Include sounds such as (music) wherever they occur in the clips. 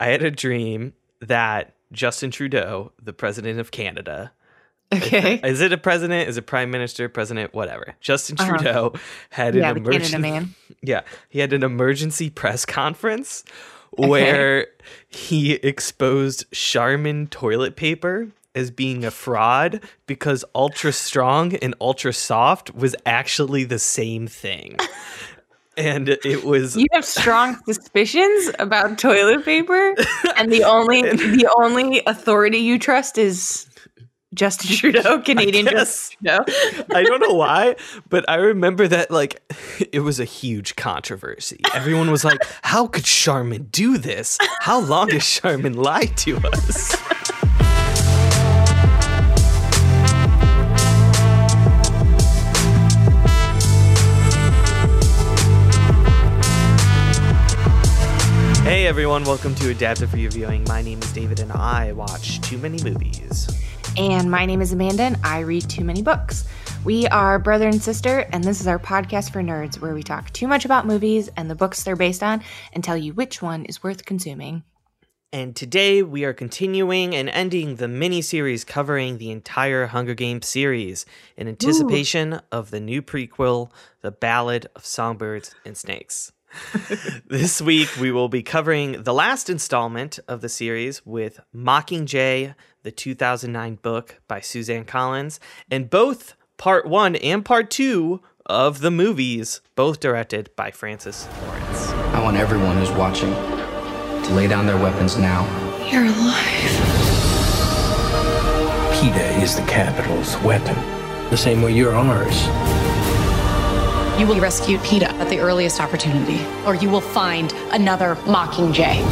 I had a dream that Justin Trudeau, the president of Canada, Okay. is it a president? Is it prime minister? President? Whatever. Justin Uh-huh. Trudeau had yeah, an emergency. man. (laughs) Yeah, he had an emergency press conference where he exposed Charmin toilet paper as being a fraud because ultra strong and ultra soft was actually the same thing. (laughs) And it was You have strong suspicions about toilet paper, and the only (laughs) the only authority you trust is Justin (laughs) Trudeau, Canadian guess. Justin (laughs) Trudeau. I don't know why, but I remember that like it was a huge controversy. Everyone was like, "How could Charmin do this? How long has Charmin lied to us?" Hey everyone, welcome to Adaptive Reviewing. My name is David and I watch too many movies. And my name is Amanda, and I read too many books. We are brother and sister, and this is our podcast for nerds where we talk too much about movies and the books they're based on and tell you which one is worth consuming. And today we are continuing and ending the mini series covering the entire Hunger Games series in anticipation of the new prequel, The Ballad of Songbirds and Snakes. (laughs) this week we will be covering the last installment of the series with Mockingjay, the 2009 book by Suzanne Collins, and both part 1 and part 2 of the movies, both directed by Francis Lawrence. I want everyone who's watching to lay down their weapons now. You're alive. Peeta is the Capitol's weapon, the same way you're ours. You will rescue Peeta at the earliest opportunity, or you will find another Mockingjay.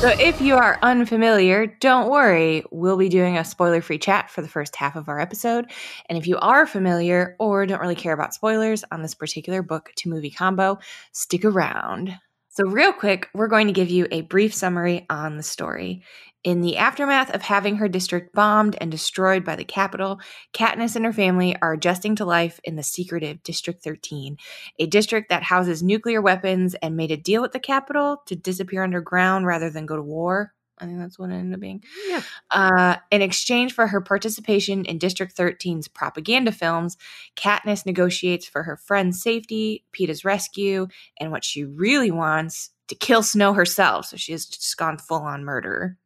So, if you are unfamiliar, don't worry. We'll be doing a spoiler free chat for the first half of our episode. And if you are familiar or don't really care about spoilers on this particular book to movie combo, stick around. So, real quick, we're going to give you a brief summary on the story. In the aftermath of having her district bombed and destroyed by the Capitol, Katniss and her family are adjusting to life in the secretive District 13, a district that houses nuclear weapons and made a deal with the Capitol to disappear underground rather than go to war. I think that's what it ended up being. Yeah. Uh, in exchange for her participation in District 13's propaganda films, Katniss negotiates for her friend's safety, Peeta's rescue, and what she really wants to kill Snow herself. So she has just gone full on murderer.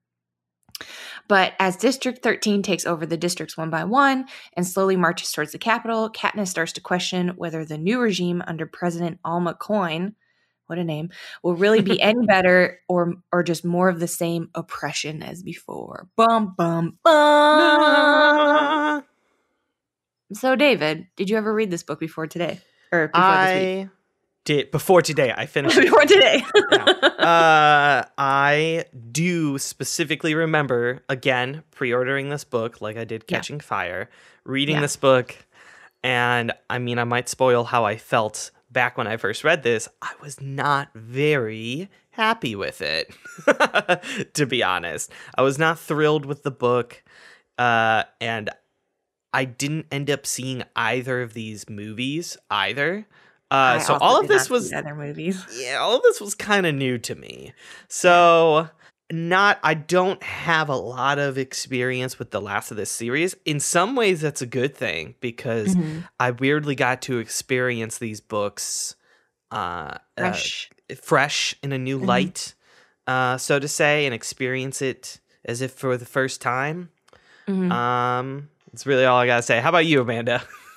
But as District 13 takes over the districts one by one and slowly marches towards the Capitol, Katniss starts to question whether the new regime under President Alma Coin, what a name, will really be any (laughs) better or or just more of the same oppression as before. Bum bum bum. (laughs) So David, did you ever read this book before today? Or before this week? I did before today. I finished (laughs) before today. uh, I do specifically remember again pre-ordering this book, like I did Yeah. Catching Fire, reading Yeah. this book, and I mean, I might spoil how I felt back when I first read this. I was not very happy with it, (laughs) to be honest. I was not thrilled with the book, uh, and I didn't end up seeing either of these movies either. Uh, so all of this was other movies. (laughs) yeah, all of this was kind of new to me. So, not, I don't have a lot of experience with the last of this series. In some ways, that's a good thing because Mhm. I weirdly got to experience these books uh, Fresh. uh, fresh in a new Mhm. light, uh, so to say, and experience it as if for the first time. Mhm. Um, that's really all I gotta say. How about you, Amanda? (laughs)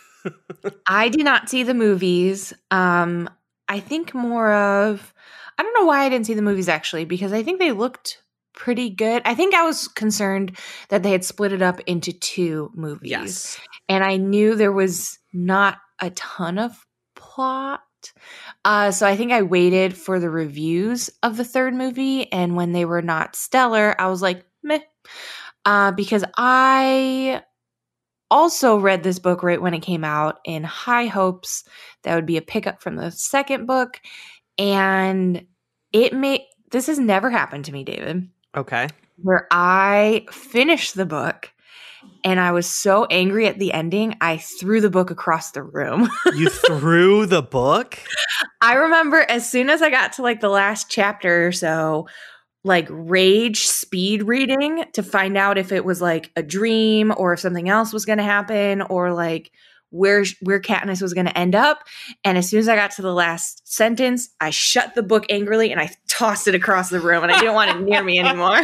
I did not see the movies. Um, I think more of I don't know why I didn't see the movies actually, because I think they looked pretty good. I think I was concerned that they had split it up into two movies. And I knew there was not a ton of plot. Uh, so I think I waited for the reviews of the third movie, and when they were not stellar, I was like, meh. Uh, because I also read this book right when it came out in high hopes that would be a pickup from the second book. And it may, this has never happened to me, David, Okay. where I finished the book and I was so angry at the ending, I threw the book across the room. (laughs) You threw the book? I remember as soon as I got to like the last chapter or so, like rage speed reading to find out if it was like a dream or if something else was going to happen or like where where Katniss was going to end up. And as soon as I got to the last sentence, I shut the book angrily and I tossed it across the room, and I didn't want it near me anymore.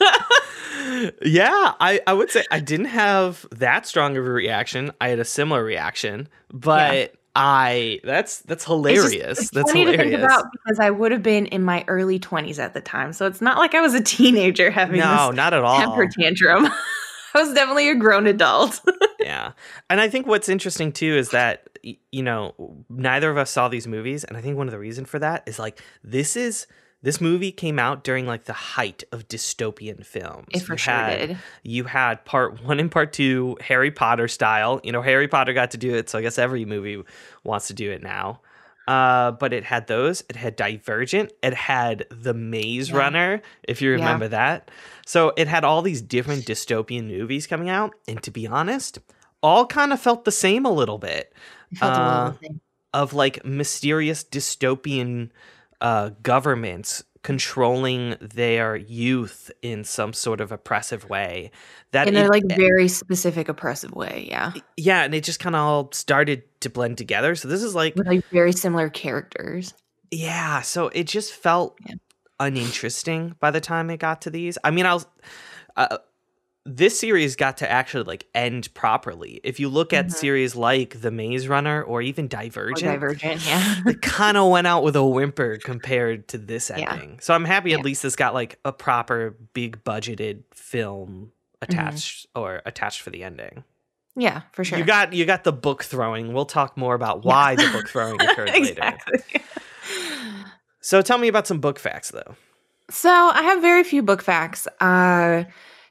(laughs) yeah, I, I would say I didn't have that strong of a reaction. I had a similar reaction, but yeah. I that's that's hilarious. It's just, it's that's funny hilarious. to think about because I would have been in my early twenties at the time, so it's not like I was a teenager having no, not at all temper tantrum. (laughs) I was definitely a grown adult. (laughs) yeah, and I think what's interesting too is that you know neither of us saw these movies, and I think one of the reasons for that is like this is this movie came out during like the height of dystopian films. It for you sure had, did. You had part one and part two, Harry Potter style. You know, Harry Potter got to do it, so I guess every movie wants to do it now. Uh, but it had those. It had Divergent. It had The Maze yeah. Runner, if you remember yeah. that. So it had all these different dystopian movies coming out, and to be honest, all kind of felt the same a little bit. Uh, of like mysterious dystopian uh, governments controlling their youth in some sort of oppressive way that in a like very specific oppressive way yeah. Yeah and it just kind of all started to blend together so this is like With like very similar characters. Yeah so it just felt yeah. uninteresting by the time it got to these. I mean i'll uh, this series got to actually like end properly. If you look at mm-hmm. series like The Maze Runner or even Divergent, or Divergent, yeah, it kind of went out with a whimper compared to this ending. Yeah. So I'm happy yeah. at least this got like a proper big budgeted film mm-hmm. attached mm-hmm. or attached for the ending. Yeah, for sure. You got you got the book throwing. We'll talk more about why yeah. the book (laughs) throwing occurred exactly. later. So tell me about some book facts though. So I have very few book facts. Uh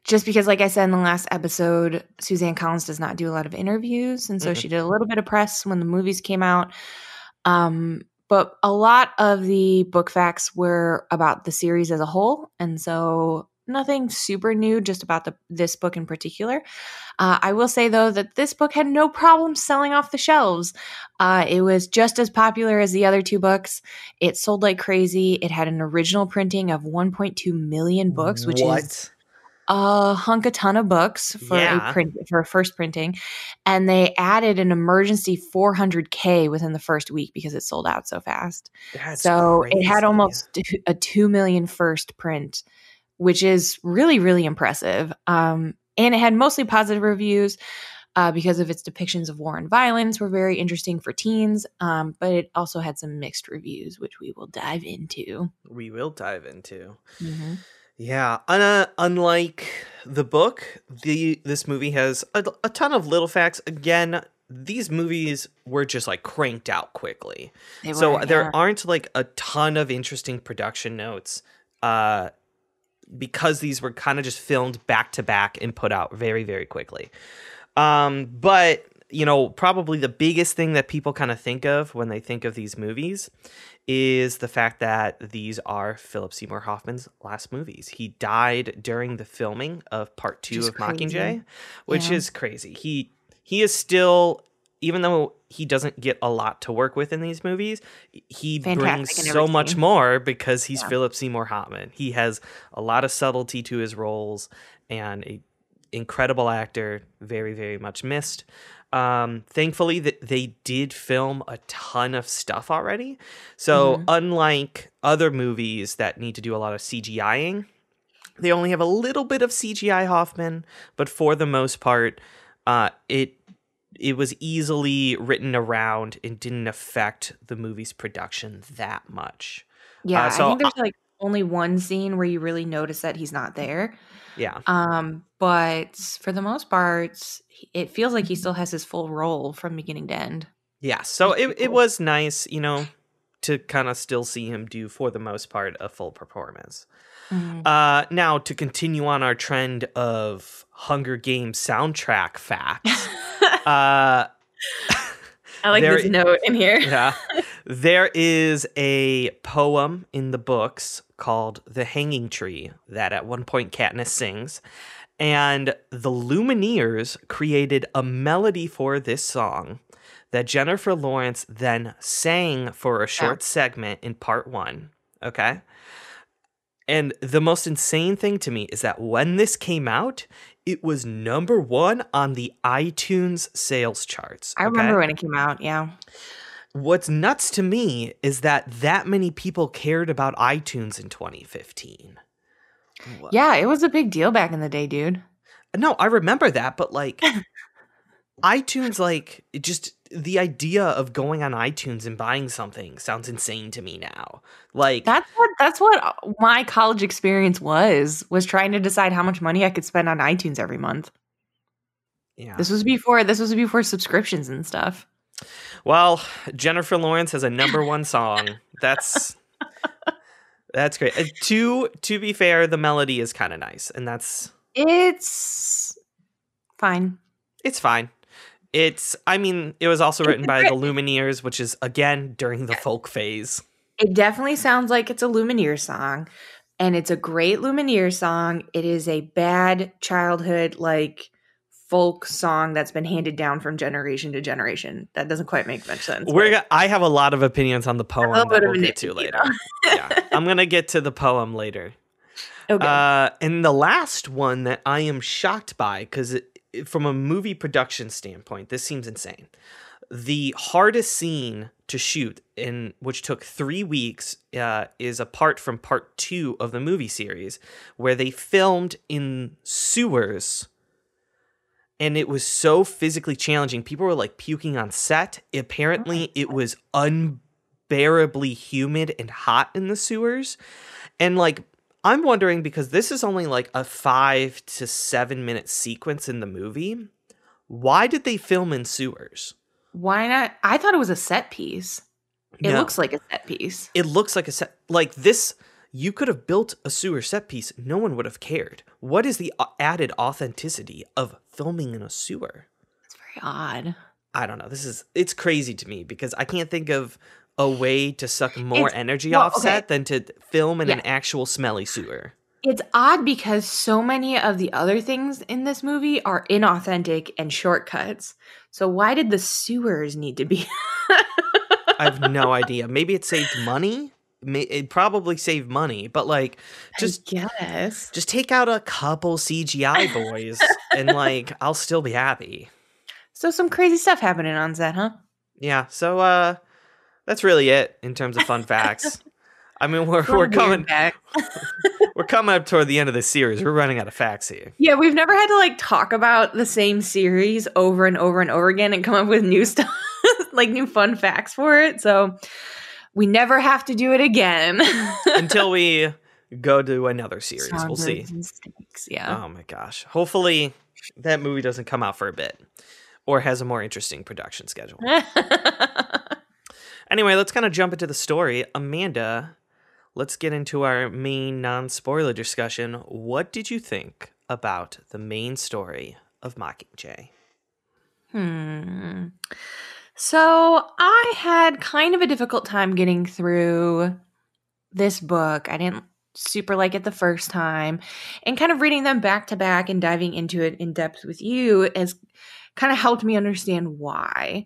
just because, like I said in the last episode, Suzanne Collins does not do a lot of interviews. And so mm-hmm. she did a little bit of press when the movies came out. Um, but a lot of the book facts were about the series as a whole. And so nothing super new just about the this book in particular. Uh, I will say though that this book had no problem selling off the shelves. Uh, it was just as popular as the other two books. It sold like crazy. It had an original printing of 1.2 million books, which what? is a hunk a ton of books for yeah. a print for a first printing, and they added an emergency 400k within the first week because it sold out so fast. That's so crazy. it had almost a two million first print, which is really really impressive. Um, and it had mostly positive reviews. Uh, because of its depictions of war and violence were very interesting for teens, um, but it also had some mixed reviews, which we will dive into. We will dive into. Mm-hmm. Yeah, uh, unlike the book, the this movie has a, a, ton of little facts. Again, these movies were just like cranked out quickly, were, so yeah. there aren't like a ton of interesting production notes. Uh, because these were kind of just filmed back to back and put out very very quickly. Um, but you know, probably the biggest thing that people kind of think of when they think of these movies is the fact that these are Philip Seymour Hoffman's last movies. He died during the filming of part two of crazy. Mockingjay, which yeah. is crazy. He he is still even though he doesn't get a lot to work with in these movies, he Fantastic brings so much more because he's yeah. Philip Seymour Hoffman. He has a lot of subtlety to his roles and a incredible actor, very very much missed. Um, thankfully, that they did film a ton of stuff already. So mm-hmm. unlike other movies that need to do a lot of CGIing, they only have a little bit of CGI Hoffman, but for the most part, uh, it it was easily written around and didn't affect the movie's production that much. Yeah, uh, so I think there's like only one scene where you really notice that he's not there. Yeah. Um, but for the most part, it feels like he still has his full role from beginning to end. Yeah. So it, it was nice, you know, to kind of still see him do, for the most part, a full performance. Mm-hmm. Uh, now, to continue on our trend of Hunger Games soundtrack facts, (laughs) uh, I like there, this note in here. yeah. (laughs) There is a poem in the books called The Hanging Tree that at one point Katniss sings. And the Lumineers created a melody for this song that Jennifer Lawrence then sang for a short yeah. segment in part one. Okay. And the most insane thing to me is that when this came out, it was number one on the iTunes sales charts. I okay? remember when it came out. Yeah. What's nuts to me is that that many people cared about iTunes in 2015. Wha- Yeah, it was a big deal back in the day, dude. No, I remember that, but like (laughs) iTunes, like it just the idea of going on iTunes and buying something sounds insane to me now. Like That's what that's what my college experience was was trying to decide how much money I could spend on iTunes every month. yeah. This was before this was before subscriptions and stuff. Well, Jennifer Lawrence has a number one (laughs) song. That's that's great. Uh, to to be fair, the melody is kind of nice, and that's It's fine. it's fine. It's I mean, it was also written by the. Lumineers, which is again during the folk phase. It definitely sounds like it's a Lumineer song, and it's a great Lumineer song. It is a bad childhood like folk song that's been handed down from generation to generation. That doesn't quite make much sense. We're I have a lot of opinions on the poem that we'll get to later. yeah, I'm gonna get to the poem later. (laughs) okay. Uh, and the last one that I am shocked by, because from a movie production standpoint, this seems insane. The hardest scene to shoot, in which took three weeks, uh, is a part from part two of the movie series, where they filmed in sewers. And it was so physically challenging. People were like puking on set. Apparently, it was unbearably humid and hot in the sewers. And like I'm wondering because this is only like a five to seven minute sequence in the movie. Why did they film in sewers? Why not? I thought it was a set piece. It No. looks like a set piece. It looks like a set like this. You could have built a sewer set piece. No one would have cared. What is the uh, added authenticity of filming in a sewer? It's very odd. I don't know. This is it's crazy to me because I can't think of a way to suck more It's- energy well, off okay. set than to film in an actual smelly sewer. It's odd because so many of the other things in this movie are inauthentic and shortcuts. So why did the sewers need to be? I have no (laughs) idea. Maybe it saved money. It probably saved money, but like, just guess. just take out a couple CGI (laughs) boys, and like, I'll still be happy. So some crazy stuff happening on set, huh? Yeah. So, uh, that's really it in terms of fun (laughs) facts. I mean, we're we're coming back. (laughs) we're coming up toward the end of the series. We're running out of facts here. Yeah, we've never had to like talk about the same series over and over and over again and come up with new (laughs) stuff, like new fun facts for it. So we never have to do it again. Until we go to another series, we'll see. Snakes, Yeah. Oh my gosh. Hopefully, that movie doesn't come out for a bit, or has a more interesting production schedule. Anyway, let's kind of jump into the story. Amanda, let's get into our main non spoiler discussion. What did you think about the main story of Mockingjay? Hmm. So I had kind of a difficult time getting through this book. I didn't super like it the first time. And kind of reading them back to back and diving into it in depth with you has kind of helped me understand why.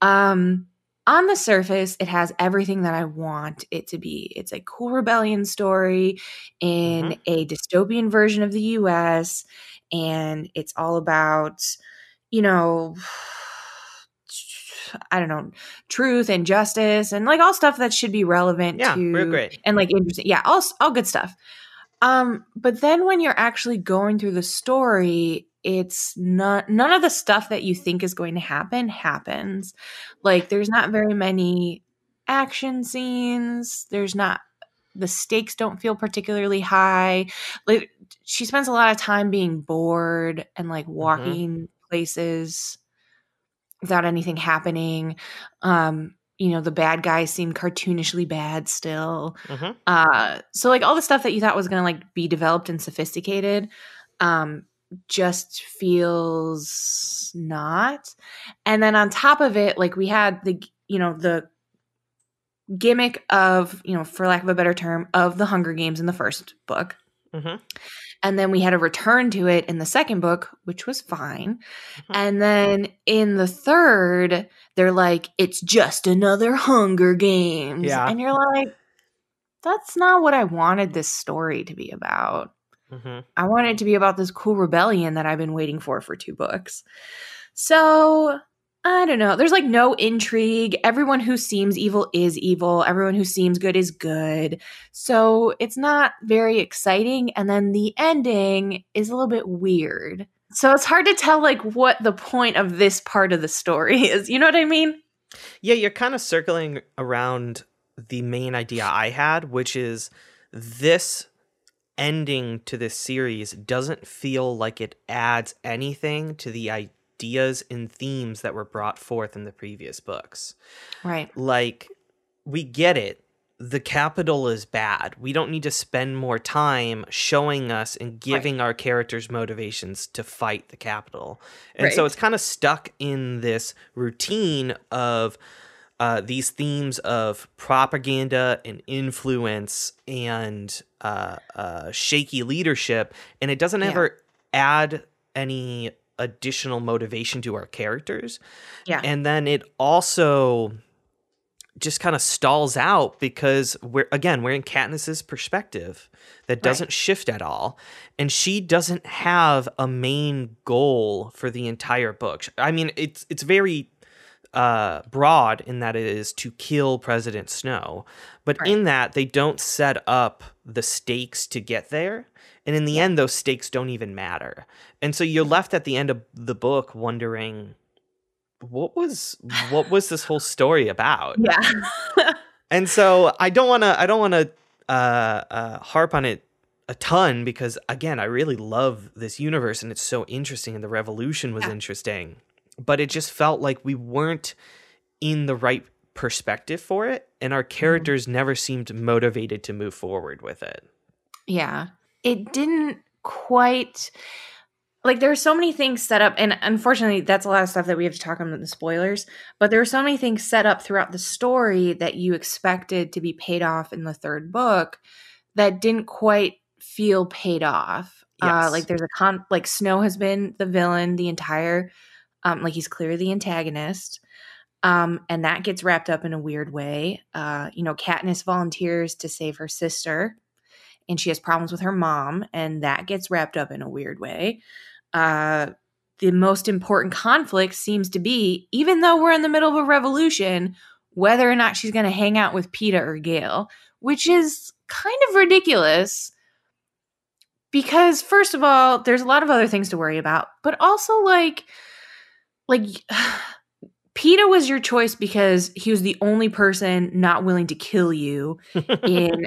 Um on the surface, it has everything that I want it to be. It's a cool rebellion story in a dystopian version of the US, and it's all about, you know, (sighs) I don't know, truth and justice and like all stuff that should be relevant Yeah, to real great. and like interesting. Yeah, all all good stuff. Um, but then when you're actually going through the story, it's not none of the stuff that you think is going to happen happens. Like there's not very many action scenes. There's not the stakes don't feel particularly high. Like she spends a lot of time being bored and like walking places without anything happening. Um, you know, the bad guys seem cartoonishly bad still. Mhm. Uh, so like all the stuff that you thought was gonna like be developed and sophisticated, um, just feels not. And then on top of it, like we had the you know the gimmick of you know for lack of a better term of the Hunger Games in the first book. Mhm. And then we had a return to it in the second book, which was fine. Mhm. And then in the third, they're like, it's just another Hunger Games. Yeah. And you're like, that's not what I wanted this story to be about. Mhm. I want it to be about this cool rebellion that I've been waiting for for two books. So I don't know. There's like no intrigue. Everyone who seems evil is evil. Everyone who seems good is good. So it's not very exciting. And then the ending is a little bit weird. So it's hard to tell like what the point of this part of the story (laughs) is. You know what I mean? Yeah, you're kind of circling around the main idea I had, which is this ending to this series doesn't feel like it adds anything to the ideas and themes that were brought forth in the previous books. Right. Like, we get it. The capital is bad. We don't need to spend more time showing us and giving our characters motivations to fight the capital. And so it's kind of stuck in this routine of uh, these themes of propaganda and influence and uh, uh, shaky leadership, and it doesn't Yeah. ever add any additional motivation to our characters. Yeah. And then it also just kind of stalls out because we're again we're in Katniss's perspective that doesn't shift at all and she doesn't have a main goal for the entire book. I mean it's it's very uh broad in that it is to kill President Snow, but Right. in that they don't set up the stakes to get there. And in the end those stakes don't even matter. And so you're left at the end of the book wondering what was what was this whole story about? (laughs) Yeah. And so I don't want to I don't want to uh, uh, harp on it a ton because again I really love this universe and it's so interesting and the revolution was Yeah. interesting, but it just felt like we weren't in the right perspective for it, and our characters never seemed motivated to move forward with it. Yeah. It didn't quite like there are so many things set up and unfortunately that's a lot of stuff that we have to talk about in the spoilers but there are so many things set up throughout the story that you expected to be paid off in the third book that didn't quite feel paid off uh Yes. like there's a con like snow has been the villain the entire um like he's clearly the antagonist um and that gets wrapped up in a weird way. Uh you know Katniss volunteers to save her sister and she has problems with her mom and that gets wrapped up in a weird way. Uh the most important conflict seems to be even though we're in the middle of a revolution whether or not she's going to hang out with Peeta or Gale which is kind of ridiculous because first of all there's a lot of other things to worry about but also like like (sighs) Peeta was your choice because he was the only person not willing to kill you (laughs) in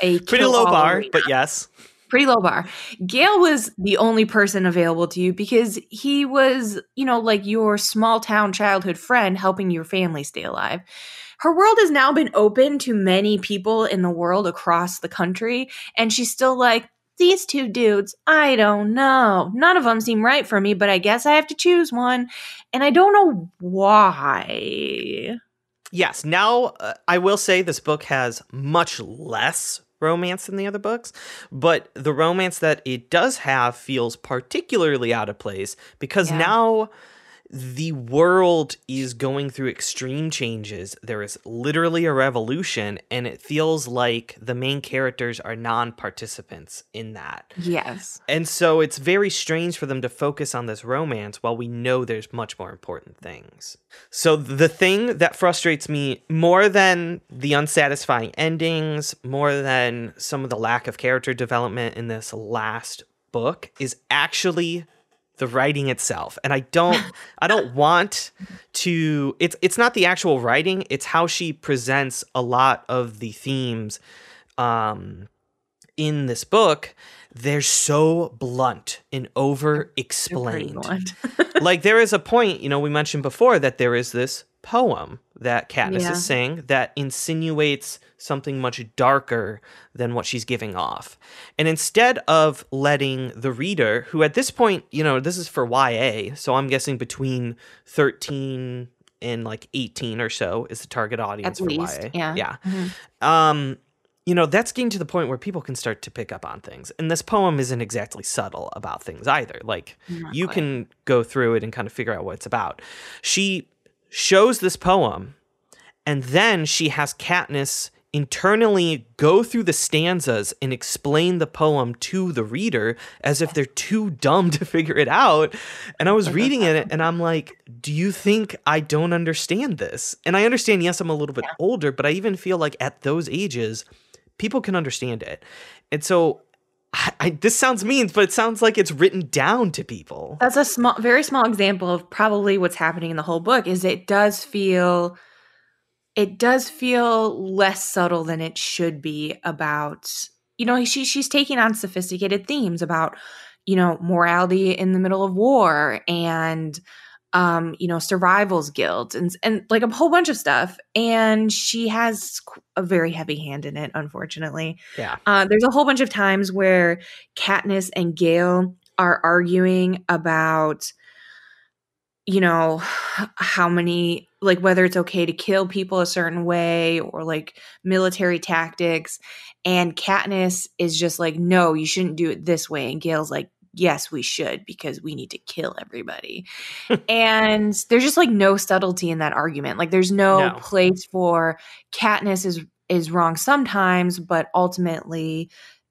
a Pretty low bar, arena. but yes. pretty low bar. Gale was the only person available to you because he was, you know, like your small town childhood friend helping your family stay alive. Her world has now been open to many people in the world across the country, and she's still like, these two dudes, I don't know. None of them seem right for me, but I guess I have to choose one. And I don't know why. Yes. Now, uh, I will say this book has much less romance than the other books, but the romance that it does have feels particularly out of place because Yeah. now the world is going through extreme changes. There is literally a revolution, and it feels like the main characters are non participants in that. Yes. And so it's very strange for them to focus on this romance while we know there's much more important things. So the thing that frustrates me more than the unsatisfying endings, more than some of the lack of character development in this last book is actually the writing itself. And I don't (laughs) I don't want to it's it's not the actual writing, it's how she presents a lot of the themes um in this book, they're so blunt and over explained. (laughs) like there is a point, you know, we mentioned before that there is this poem that Katniss Yeah. is saying that insinuates something much darker than what she's giving off. And instead of letting the reader, who at this point, you know, this is for YA, so I'm guessing between 13 and like 18 or so is the target audience At for least. YA. Yeah. Yeah Mhm. um you know that's getting to the point where people can start to pick up on things and this poem isn't exactly subtle about things either like Not you quite. can go through it and kind of figure out what it's about she shows this poem and then she has Katniss internally go through the stanzas and explain the poem to the reader as if they're too dumb to figure it out. And I was reading it and I'm like, do you think I don't understand this? And I understand, yes, I'm a little bit older, but I even feel like at those ages, people can understand it. And so I, this sounds mean, but it sounds like it's written down to people. That's a small, very small example of probably what's happening in the whole book. Is it does feel it does feel less subtle than it should be about you know she she's taking on sophisticated themes about you know morality in the middle of war and um you know survival's guilt and and like a whole bunch of stuff and she has a very heavy hand in it unfortunately yeah uh, there's a whole bunch of times where Katniss and Gale are arguing about you know how many like whether it's okay to kill people a certain way or like military tactics. And Katniss is just like, no, you shouldn't do it this way. And Gale's like, yes, we should because we need to kill everybody. (laughs) and there's just like no subtlety in that argument. Like there's no, no, place for Katniss is is wrong sometimes, but ultimately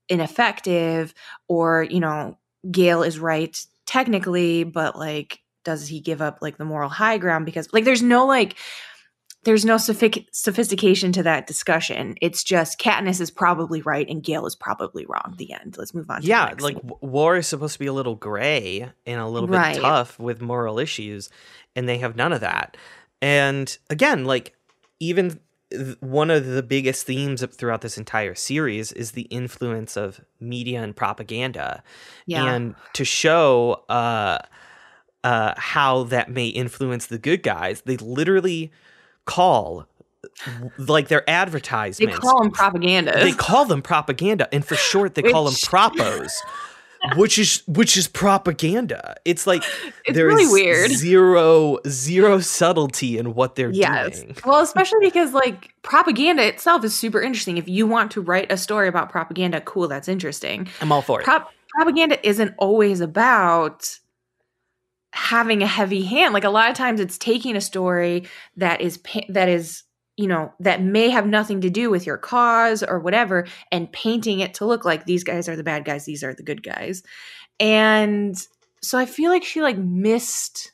ineffective, or you know, Gale is right technically, but like does he give up like the moral high ground because like there's no like there's no sophistication to that discussion. It's just Katniss is probably right and Gale is probably wrong. The end. Let's move on. yeah, like scene. war is supposed to be a little gray and a little bit right. tough with moral issues, and they have none of that. And again, like even one of the biggest themes throughout this entire series is the influence of media and propaganda, yeah. and to show. uh uh, how that may influence the good guys. They literally call like their advertisements. They call them propaganda. They call them propaganda, and for short, they which... call them propos. which is which is propaganda. It's like it's there's really weird. Zero zero subtlety in what they're yes. doing. Well, especially because like propaganda itself is super interesting. If you want to write a story about propaganda, cool, that's interesting. I'm all for it. propaganda isn't always about having a heavy hand like a lot of times it's taking a story that is that is you know that may have nothing to do with your cause or whatever and painting it to look like these guys are the bad guys these are the good guys and so i feel like she like missed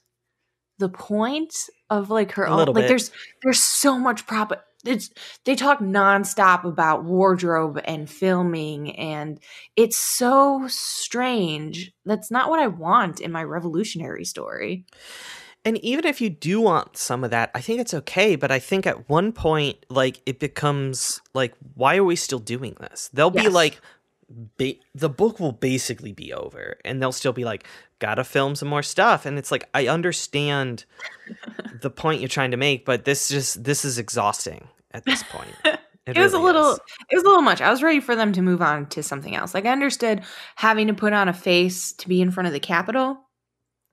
the point of like her own like bit. there's there's so much prop it's they talk nonstop about wardrobe and filming and it's so strange. That's not what i want in my revolutionary story. And even if you do want some of that i think it's okay but i think at one point like it becomes like why are we still doing this? They'll yes. be like ba- the book will basically be over and they'll still be like gotta film some more stuff. And it's like i understand (laughs) the point you're trying to make but this just this is exhausting at this point (laughs) it, it was a little is. it was a little much i was ready for them to move on to something else like i understood having to put on a face to be in front of the capitol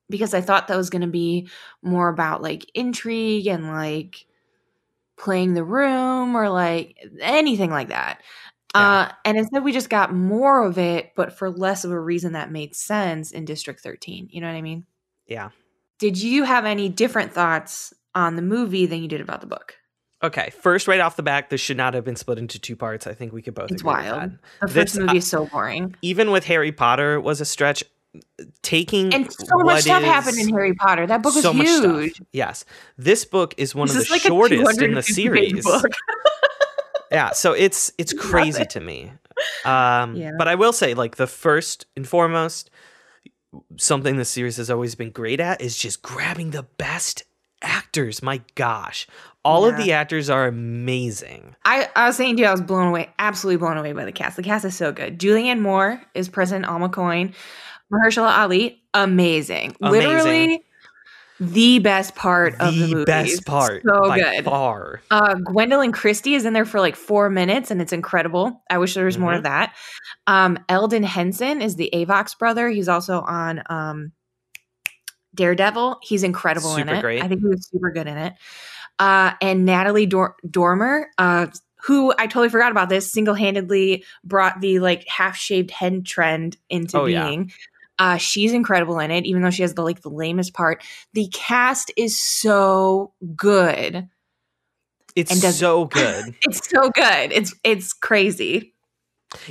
because i thought that was going to be more about like intrigue and like playing the room or like anything like that yeah. Uh, and instead, we just got more of it, but for less of a reason that made sense in District 13. You know what I mean? Yeah. Did you have any different thoughts on the movie than you did about the book? Okay, first, right off the back, this should not have been split into two parts. I think we could both. It's wild. The first this, movie uh, is so boring. Even with Harry Potter, was a stretch. Taking and so much stuff happened in Harry Potter. That book was so huge. Yes, this book is one this of the like shortest in the series. (laughs) yeah, so it's it's crazy it. to me. Um, yeah. But I will say, like the first and foremost, something the series has always been great at is just grabbing the best actors. My gosh, all yeah. of the actors are amazing. I, I was saying to you, I was blown away, absolutely blown away by the cast. The cast is so good. Julianne Moore is President Alma Coin. Mahershala Ali, amazing. amazing. Literally the best part the of the movie. Best part, so good. Far. Uh, Gwendoline Christie is in there for like four minutes, and it's incredible. I wish there was mm-hmm. more of mm-hmm. that. Um, Elden Henson is the Avox brother. He's also on um, Daredevil. He's incredible super in it. Great. I think he was super good in it. Uh, and Natalie Dor- Dormer, uh, who I totally forgot about this, single handedly brought the like half shaved head trend into oh, being. Yeah. Uh, she's incredible in it, even though she has the like the lamest part. The cast is so good. It's does- so good. (laughs) It's so good. It's it's crazy.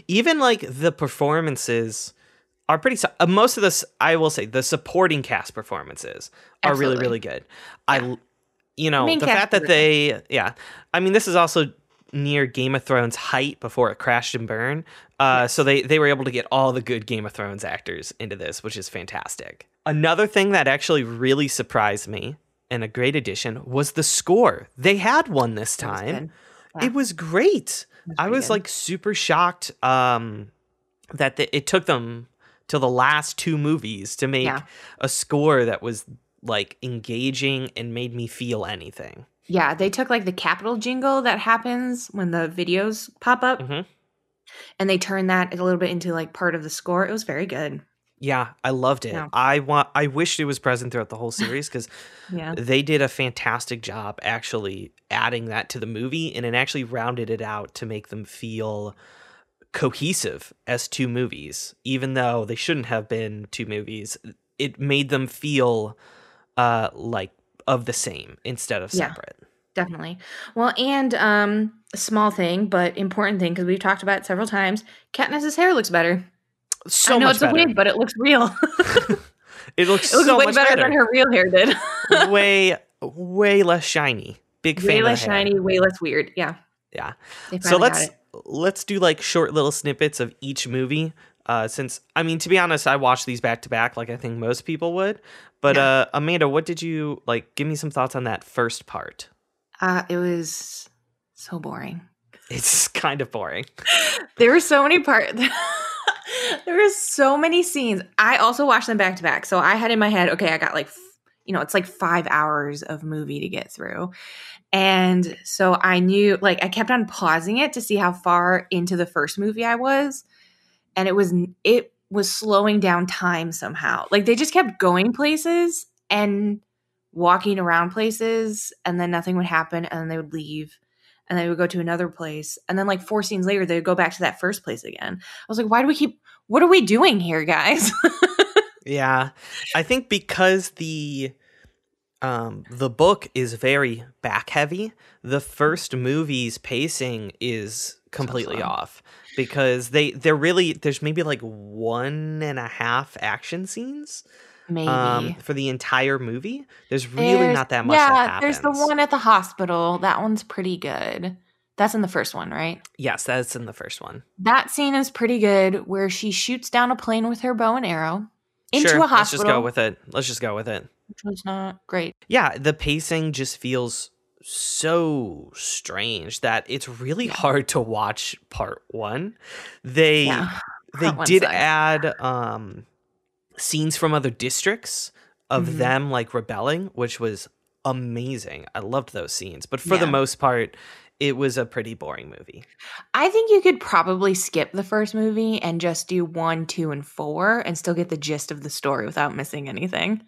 Even like the performances are pretty. su- Uh, most of this, I will say, the supporting cast performances are really, Absolutely. really good. I, l- you know, Main the fact that they, yeah. I mean, this is also near Game of Thrones height before it crashed and burned. Uh, so they they were able to get all the good Game of Thrones actors into this, which is fantastic. Another thing that actually really surprised me and a great addition was the score. They had one this time. It was great. was I was good. like super shocked um, that the, it took them till the last two movies to make Yeah. a score that was like engaging and made me feel anything. Yeah, they took like the capital jingle that happens when the videos pop up Mhm. and they turned that a little bit into like part of the score. It was very good. Yeah, I loved it. Yeah. I want. I wished it was present throughout the whole series because (laughs) Yeah. they did a fantastic job actually adding that to the movie, and it actually rounded it out to make them feel cohesive as two movies, even though they shouldn't have been two movies. It made them feel uh, like of the same instead of Yeah. separate. Definitely. Well, and um a small thing, but important thing because we've talked about it several times. Katniss's hair looks better. So I know much it's a better. wig, but it looks real. (laughs) it looks it looks so way much better, better. than her real hair did. (laughs) way, way less shiny. Big fan way the less hair. shiny, way less weird. Yeah. Yeah. So let's let's do like short little snippets of each movie uh since i mean to be honest i watched these back to back like i think most people would but Yeah. uh amanda what did you like give me some thoughts on that first part Uh, it was so boring. it's (laughs) kind of boring (laughs) There were so many parts. (laughs) there were so many scenes. I also watched them back to back. So I had in my head, okay, I got like, f- you know, it's like five hours of movie to get through. And so I knew, like, I kept on pausing it to see how far into the first movie I was. And it was, it was slowing down time somehow. Like, they just kept going places and walking around places, and then nothing would happen, and then they would leave and they would go to another place and then like four scenes later they would go back to that first place again i was like why do we keep what are we doing here guys (laughs) yeah i think because the um the book is very back heavy the first movie's pacing is completely slow. off because they they're really there's maybe like one and a half action scenes maybe um, for the entire movie. There's really There's- not that much yeah that there's the one at the hospital that one's pretty good that's in the first one right Yes, that's in the first one. that scene is pretty good where she shoots down a plane with her bow and arrow into sure, a hospital. let's just go with it. Let's just go with it. which was not great Yeah, the pacing just feels so strange that it's really hard to watch part one. They yeah (laughs) they did sucked. add um scenes from other districts of Mhm. them like rebelling, which was amazing. I loved those scenes, but for the most part, it was a pretty boring movie. I think you could probably skip the first movie and just do one, two, and four and still get the gist of the story without missing anything.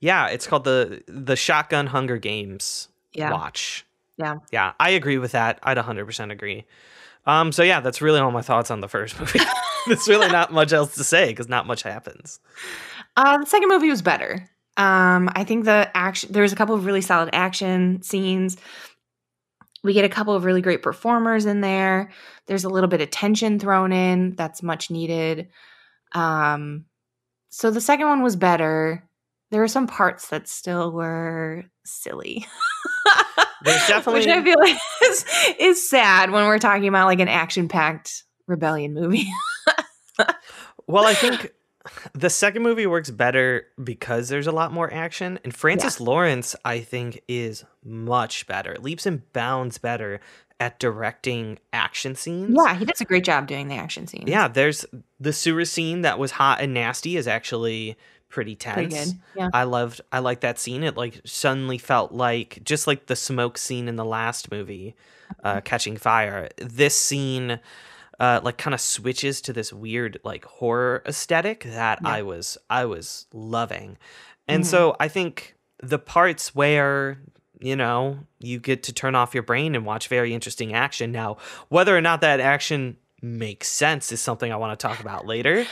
Yeah, it's called the the Shotgun Hunger Games Yeah. watch. Yeah. Yeah, I agree with that. I'd 100% agree. Um so yeah, that's really all my thoughts on the first (laughs) movie. There's really (laughs) not much else to say cuz not much happens. Uh, the second movie was better. Um, I think the action there was a couple of really solid action scenes. We get a couple of really great performers in there. There's a little bit of tension thrown in that's much needed. Um, so the second one was better. There were some parts that still were silly. There's definitely- (laughs) which I feel like (laughs) is, is sad when we're talking about like an action-packed rebellion movie. (laughs) Well, I think the second movie works better because there's a lot more action and Francis Lawrence I think is much better. Leaps and bounds better at directing action scenes. yeah, he does a great job doing the action scenes. Yeah, there's the sewer scene that was hot and nasty is actually pretty tense. pretty. Yeah. I loved I liked that scene. It like suddenly felt like just like the smoke scene in the last movie, uh, catching fire. This scene uh like kind of switches to this weird like horror aesthetic that Yeah. I was I was loving. And Mhm. so I think the parts where you know, you get to turn off your brain and watch very interesting action. Now, whether or not that action makes sense is something I want to talk about later,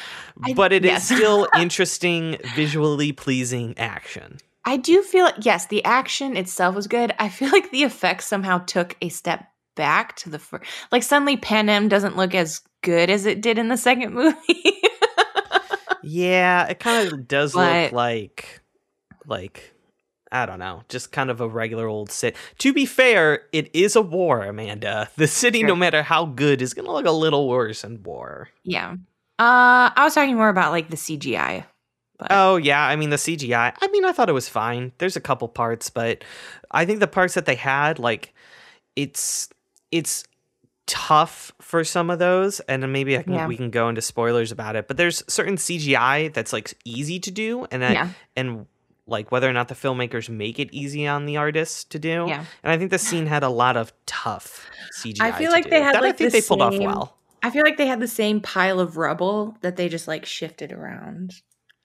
I- but it is yes. (laughs) still interesting, visually pleasing action. I do feel yes, the action itself was good. I feel like the effects somehow took a step back to the first. Like suddenly Panem doesn't look as good as it did in the second movie. (laughs) yeah, it kind of does But- look like like I don't know, just kind of a regular old city. To be fair, it is a war, Amanda. The city, no matter how good, is going to look a little worse in war. yeah. Uh I was talking more about like the CGI. But Oh yeah, I mean the CGI. I mean I thought it was fine. There's a couple parts, but I think the parts that they had like it's it's tough for some of those and maybe I can, Yeah. we can go into spoilers about it. But there's certain CGI that's like easy to do and I, yeah. and like whether or not the filmmakers make it easy on the artists to do. Yeah. And I think the scene had a lot of tough CGI. I feel like do. they had, that I think the they pulled off well. I feel like they had the same pile of rubble that they just like shifted around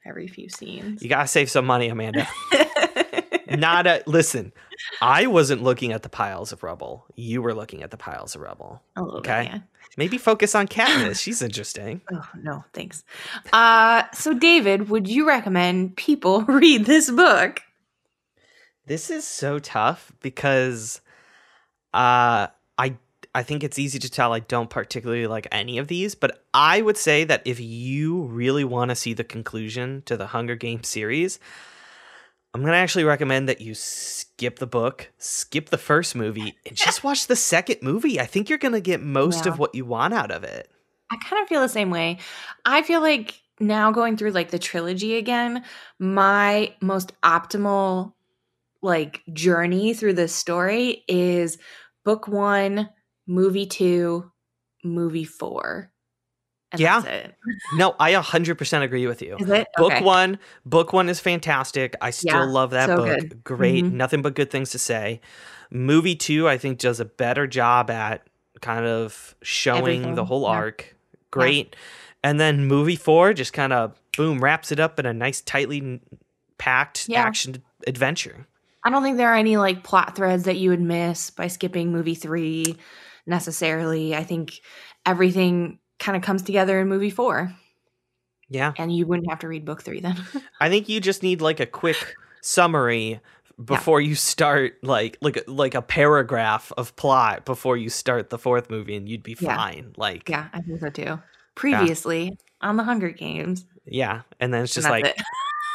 every few scenes. You gotta save some money, Amanda. (laughs) Not a listen. I wasn't looking at the piles of rubble. You were looking at the piles of rubble. a little Okay. bit, yeah. Maybe focus on Katniss. She's interesting. (laughs) Oh no, thanks. Uh so David, would you recommend people (laughs) read this book? This is so tough because uh I I think it's easy to tell I don't particularly like any of these, but I would say that if you really want to see the conclusion to the Hunger Games series, I'm going to actually recommend that you skip the book, skip the first movie, and just (laughs) watch the second movie. I think you're going to get most Yeah. of what you want out of it. I kind of feel the same way. I feel like now going through like the trilogy again, my most optimal like journey through this story is book 1, movie 2, movie 4. Yeah. No, I 100% agree with you. Is it? Book Okay. one, book one is fantastic. I still Yeah, love that so book. good. Great, Mhm. nothing but good things to say. Movie two, I think, does a better job at kind of showing the Everything, whole yeah. arc. Great, and then movie four just kind of boom wraps it up in a nice, tightly packed Yeah. action adventure. I don't think there are any like plot threads that you would miss by skipping movie three necessarily. I think everything kind of comes together in movie four, Yeah, and you wouldn't have to read book three then. (laughs) I think you just need like a quick summary before you start like like like a paragraph of plot before you start the fourth movie and you'd be Yeah. fine like yeah, I think so too. Previously on the Hunger Games, Yeah, and then it's just like it.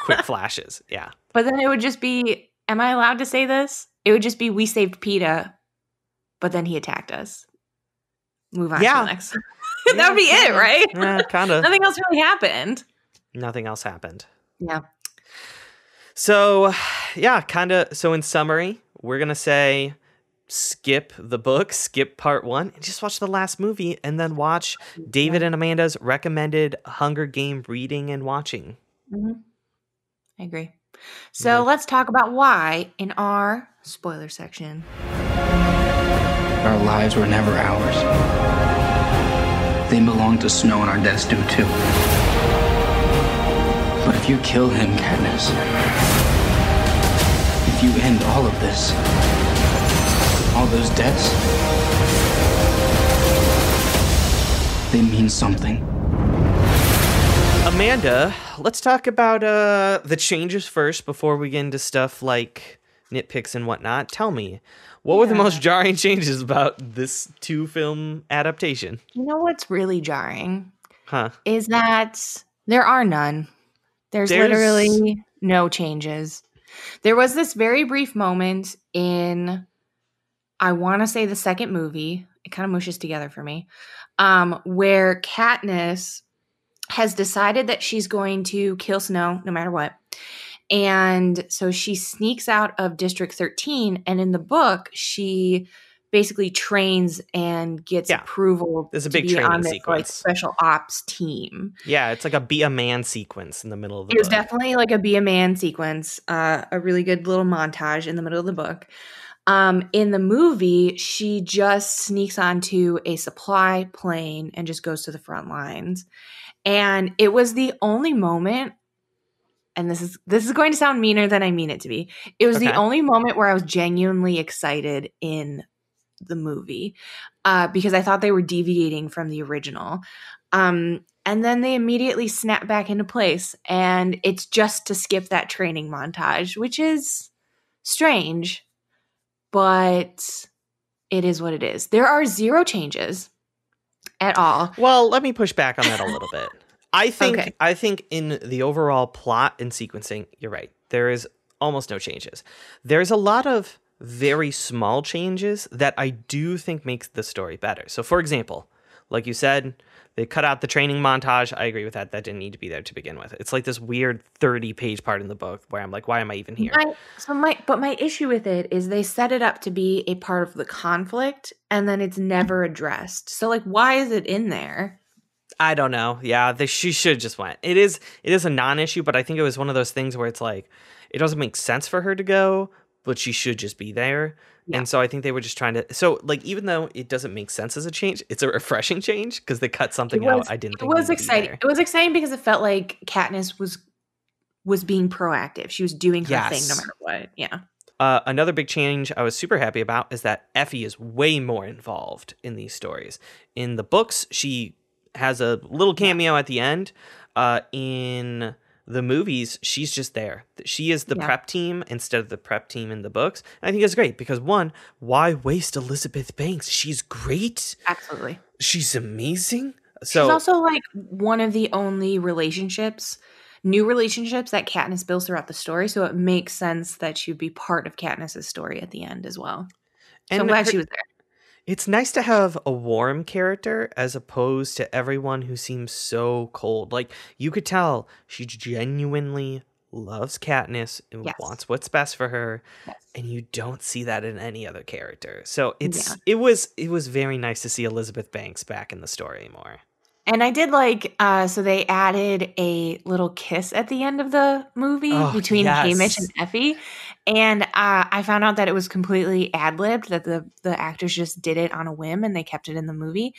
quick (laughs) flashes. Yeah, but then it would just be. Am I allowed to say this? It would just be we saved Peeta, but then he attacked us. Move on Yeah. to the next. (laughs) that would be it, right? yeah, kind of. (laughs) Nothing else really happened. Nothing else happened. Yeah. So, yeah, kind of. So, in summary, we're gonna say skip the book, skip part one, and just watch the last movie, and then watch David and Amanda's recommended Hunger Game reading and watching. hmm I agree. So let's talk about why in our spoiler section. Our lives were never ours. They belong to Snow and our deaths do too. But if you kill him, Katniss, if you end all of this, all those deaths, they mean something. Amanda, let's talk about uh the changes first before we get into stuff like nitpicks and whatnot. Tell me, what were the most jarring changes about this two film adaptation? You know what's really jarring Huh? is that there are none. There's, There's- literally no changes. There was this very brief moment in, I want to say the second movie. It kind of mushes together for me, um, where Katniss has decided that she's going to kill Snow no matter what. And so she sneaks out of District 13. And in the book, she basically trains and gets Yeah. approval There's a to big be training on this like special ops team. Yeah, it's like a be a man sequence in the middle of the It was book. definitely like a be a man sequence, uh, a really good little montage in the middle of the book. Um, in the movie, she just sneaks onto a supply plane and just goes to the front lines. And it was the only moment, and this is this is going to sound meaner than I mean it to be. It was the only moment where I was genuinely excited in the movie uh, because I thought they were deviating from the original. Um, and then they immediately snap back into place and it's just to skip that training montage which is strange but it is what it is there are zero changes at all Well, let me push back on that a little (laughs) bit. I think Okay. I think in the overall plot and sequencing, you're right. There is almost no changes. There's a lot of very small changes that I do think makes the story better. So for example, like you said, they cut out the training montage. I agree with that. That didn't need to be there to begin with. It's like this weird 30 page part in the book where I'm like, why am I even here? My, so my but my issue with it is they set it up to be a part of the conflict and then it's never addressed. So like why is it in there? I don't know. Yeah, they, she should just went. It is it is a non-issue, but I think it was one of those things where it's like it doesn't make sense for her to go, but she should just be there. Yeah. And so I think they were just trying to. So like even though it doesn't make sense as a change, it's a refreshing change because they cut something was- out. I didn't. It was exciting. It was exciting because it felt like Katniss was was being proactive. She was doing her thing no matter what. Yeah. Uh, another big change I was super happy about is that Effie is way more involved in these stories. In the books, she has a little cameo at the end. Uh, in the movies, she's just there. She is the Yeah. prep team instead of the prep team in the books. And I think it's great because one, why waste Elizabeth Banks? She's great. Absolutely. She's amazing. So She's also like one of the only relationships, new relationships that Katniss builds throughout the story. So it makes sense that she would be part of Katniss's story at the end as well. So I'm glad her- she was there. It's nice to have a warm character as opposed to everyone who seems so cold. Like you could tell she genuinely loves Katniss and Yes. wants what's best for her, Yes. and you don't see that in any other character. So it's Yeah. it was it was very nice to see Elizabeth Banks back in the story more. And I did like, uh, so they added a little kiss at the end of the movie Oh, between Haymitch and Effie. And uh, I found out that it was completely ad libbed, that the, the actors just did it on a whim and they kept it in the movie.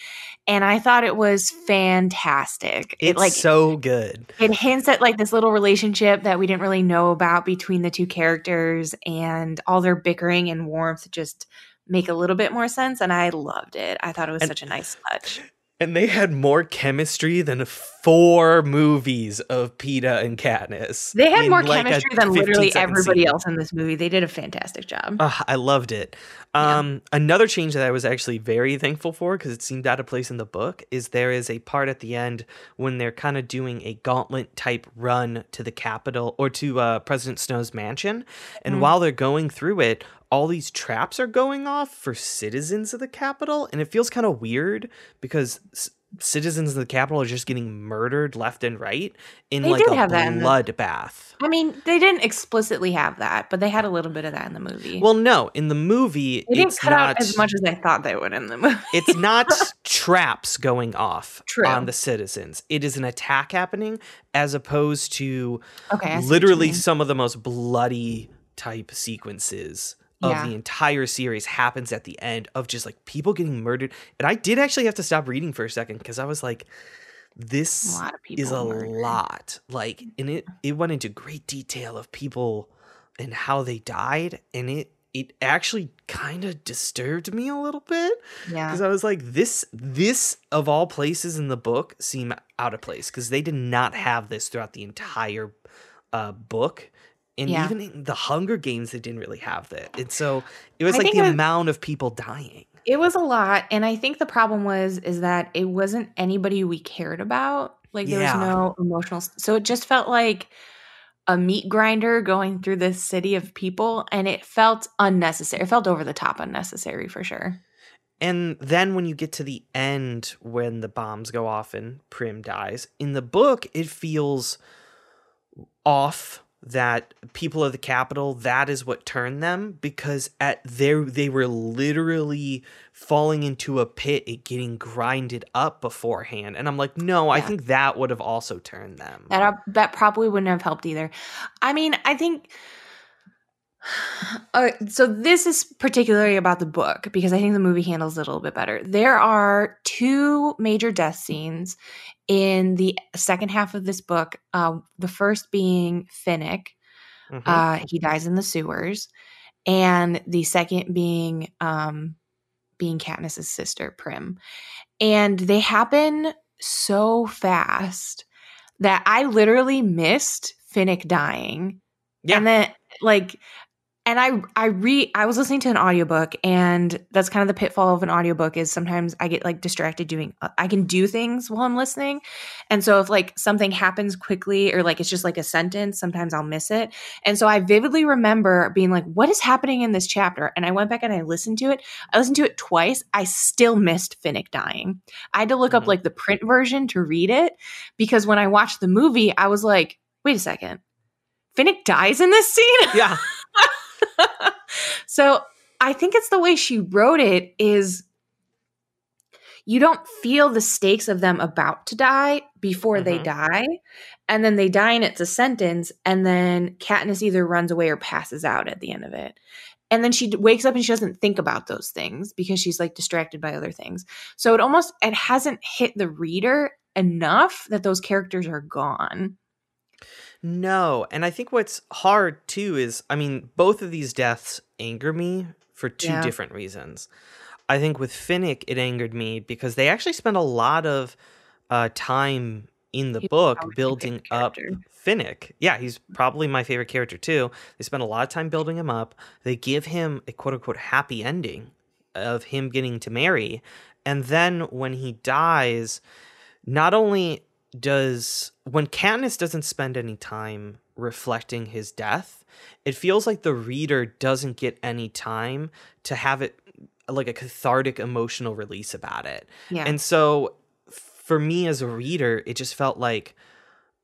And I thought it was fantastic. It's it like so good. it hints at like this little relationship that we didn't really know about between the two characters and all their bickering and warmth just make a little bit more sense. And I loved it. I thought it was And- such a nice touch. And they had more chemistry than four movies of Peeta and Katniss. They had more like, chemistry than literally everybody scene. else in this movie. They did a fantastic job. Ugh, I loved it. Yeah. Um, Another change that I was actually very thankful for because it seemed out of place in the book is there is a part at the end when they're kind of doing a gauntlet type run to the Capitol or to uh, President Snow's mansion. And Mhm. while they're going through it, all these traps are going off for citizens of the Capitol And it feels kind of weird because. s- Citizens of the Capitol are just getting murdered left and right in They like did a have that in the- bloodbath. I mean, they didn't explicitly have that, but they had a little bit of that in the movie. Well, no, in the movie, they didn't it's cut not out as much as I thought they would in the movie. it's not (laughs) traps going off True. on the citizens. It is an attack happening as opposed to okay, I see what you literally some of the most bloody type sequences of Yeah. the entire series happens at the end of just like people getting murdered. And I did actually have to stop reading for a second because I was like, this people is a murdered. lot. Like, and it it went into great detail of people and how they died, and it it actually kind of disturbed me a little bit Yeah. because I was like, this this of all places in the book seem out of place because they did not have this throughout the entire uh, book. And Yeah. even in the Hunger Games, they didn't really have that. And so it was I like the was- amount of people dying. It was a lot, and I think the problem was is that it wasn't anybody we cared about. Like there Yeah. was no emotional, so it just felt like a meat grinder going through this city of people, and it felt unnecessary. It felt over the top, unnecessary for sure. And then when you get to the end, when the bombs go off and Prim dies, in the book, it feels off that people of the Capitol that is what turned them because at their they were literally falling into a pit and getting grinded up beforehand and i'm like no i think that would have also turned them That uh, that probably wouldn't have helped either. I mean, I think. Uh, so this is particularly about the book because I think the movie handles it a little bit better. There are two major death scenes in the second half of this book. Uh, the first being Finnick, Mhm. uh, he dies in the sewers, and the second being um, being Katniss's sister Prim, and they happen so fast that I literally missed Finnick dying. Yeah. And then like and I I re I was listening to an audiobook and that's kind of the pitfall of an audiobook is sometimes I get like distracted doing uh, I can do things while I'm listening. And so if like something happens quickly or like it's just like a sentence, sometimes I'll miss it. And so I vividly remember being like what is happening in this chapter? And I went back and I listened to it. I listened to it twice. I still missed Finnick dying. I had to look Mhm. up like the print version to read it because when I watched the movie, I was like, wait a second. Finnick dies in this scene? Yeah. (laughs) so I think it's the way she wrote it is you don't feel the stakes of them about to die before they Mhm. die. And then they die and it's a sentence. And then Katniss either runs away or passes out at the end of it. And then she wakes up and she doesn't think about those things because she's like distracted by other things. So it almost it hasn't hit the reader enough that those characters are gone. No, and I think what's hard too is I mean, both of these deaths anger me for two Yeah. different reasons. I think with Finnick, it angered me because they actually spent a lot of uh, time in the He's book building up. Finnick. Yeah, he's probably my favorite character too. They spend a lot of time building him up. They give him a quote unquote happy ending of him getting to marry. And then when he dies, not only does when Katniss doesn't spend any time reflecting his death, it feels like the reader doesn't get any time to have it like a cathartic emotional release about it. Yeah. And so for me as a reader, it just felt like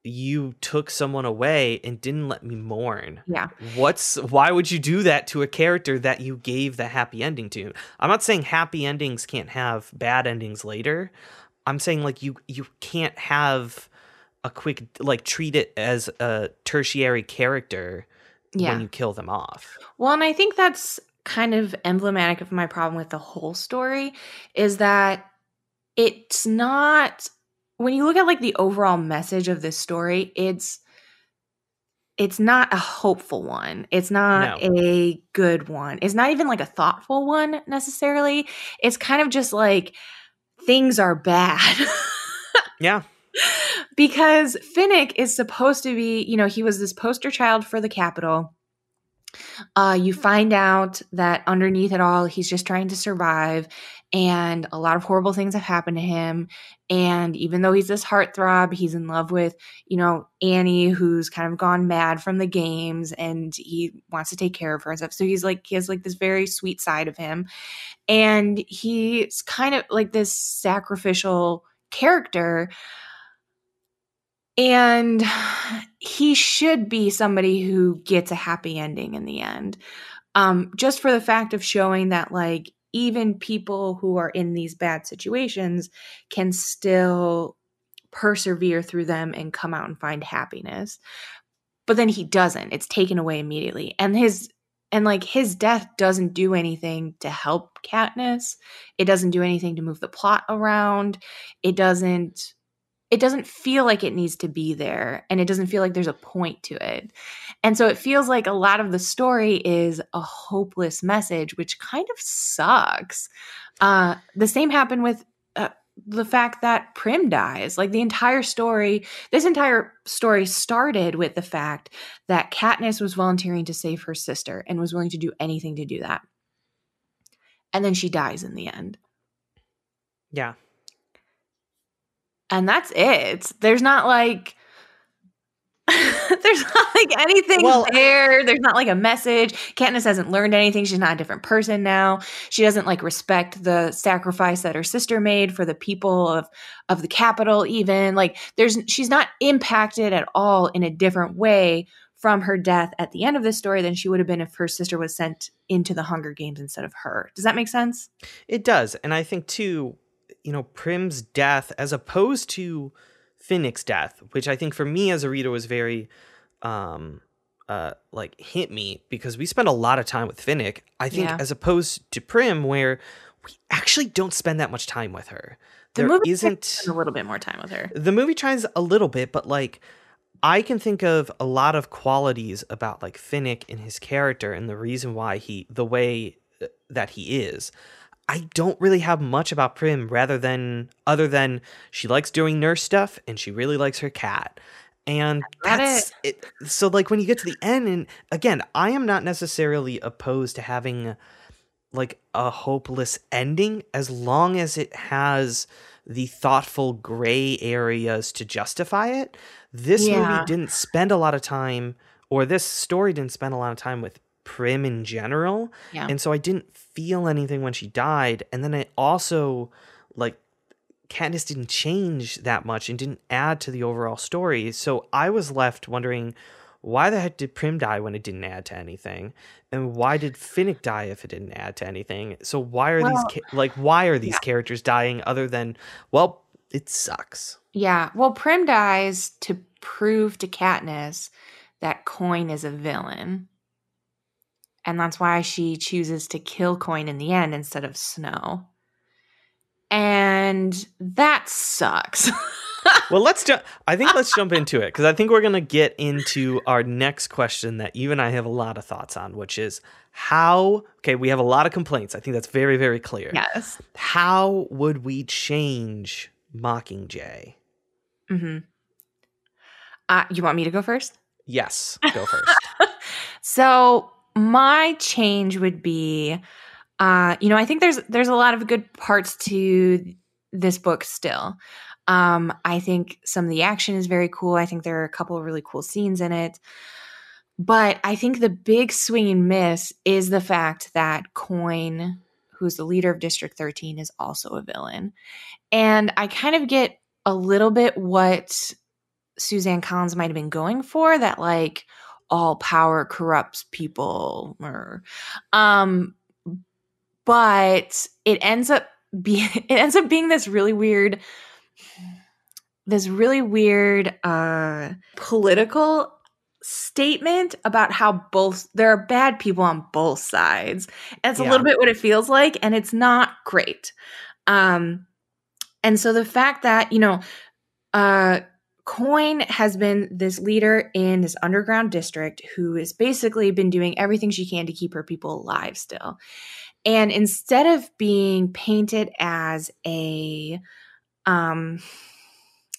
you took someone away and didn't let me mourn. yeah. What's why would you do that to a character that you gave the happy ending to? I'm not saying happy endings can't have bad endings later. I'm saying like you you can't have a quick like treat it as a tertiary character Yeah. when you kill them off. Well, and I think that's kind of emblematic of my problem with the whole story is that it's not when you look at like the overall message of this story, it's it's not a hopeful one. It's not No. a good one. It's not even like a thoughtful one necessarily. It's kind of just like things are bad. (laughs) Yeah. because Finnick is supposed to be, you know, he was this poster child for the Capitol. Uh, you find out that underneath it all, he's just trying to survive, and a lot of horrible things have happened to him. And even though he's this heartthrob, he's in love with, you know, Annie, who's kind of gone mad from the games, and he wants to take care of her and stuff. So he's like, he has like this very sweet side of him, and he's kind of like this sacrificial character and he should be somebody who gets a happy ending in the end um just for the fact of showing that like even people who are in these bad situations can still persevere through them and come out and find happiness but then he doesn't it's taken away immediately and his and like his death doesn't do anything to help Katniss. It doesn't do anything to move the plot around. It doesn't it doesn't feel like it needs to be there and it doesn't feel like there's a point to it. And so it feels like a lot of the story is a hopeless message which kind of sucks. Uh the same happened with uh, the fact that Prim dies. Like the entire story, this entire story started with the fact that Katniss was volunteering to save her sister and was willing to do anything to do that. And then she dies in the end. Yeah. And that's it. There's not like (laughs) there's not like anything Well- there. There's not like a message. Katniss hasn't learned anything. She's not a different person now. She doesn't like respect the sacrifice that her sister made for the people of of the Capitol even. Like there's she's not impacted at all in a different way from her death at the end of this story than she would have been if her sister was sent into the Hunger Games instead of her. Does that make sense? It does. And I think too, you know, Prim's death as opposed to Finnick's death, which I think for me as a reader was very um uh like hit me because we spent a lot of time with Finnick. I think Yeah. as opposed to Prim where we actually don't spend that much time with her. The There movie isn't a little bit more time with her. the movie tries a little bit, but like I can think of a lot of qualities about like Finnick and his character and the reason why he the way uh, that he is. I don't really have much about Prim rather than other than she likes doing nurse stuff and she really likes her cat. And that's it. So like when you get to the end and again, I am not necessarily opposed to having like a hopeless ending as long as it has the thoughtful gray areas to justify it. This Yeah. movie didn't spend a lot of time or this story didn't spend a lot of time with Prim in general. Yeah. And so I didn't feel anything when she died. And then I also like Katniss didn't change that much and didn't add to the overall story. So I was left wondering why the heck did Prim die when it didn't add to anything? And why did Finnick die if it didn't add to anything? So why are Well, these ca- like why are these yeah. characters dying other than well, it sucks. Yeah. Well, Prim dies to prove to Katniss that Coin is a villain. And that's why she chooses to kill Coin in the end instead of Snow. And that sucks. (laughs) well, let's jump. I think let's jump into it because I think we're gonna get into our next question that you and I have a lot of thoughts on, which is how. Okay, we have a lot of complaints. I think that's very, very clear. yes. How would we change Mockingjay? hmm Uh, you want me to go first? Yes, go first. (laughs) So my change would be, uh, you know, I think there's there's a lot of good parts to this book still. Um, I think some of the action is very cool. I think there are a couple of really cool scenes in it. But I think the big swing and miss is the fact that Coin, who's the leader of District 13, is also a villain. And I kind of get a little bit what Suzanne Collins might have been going for that, like, all power corrupts people or um but it ends up being (laughs) it ends up being this really weird this really weird uh political statement about how both there are bad people on both sides. It's a little bit what it feels like and it's not great. Um and so the fact that you know uh Coin has been this leader in this underground district who has basically been doing everything she can to keep her people alive still. And instead of being painted as a um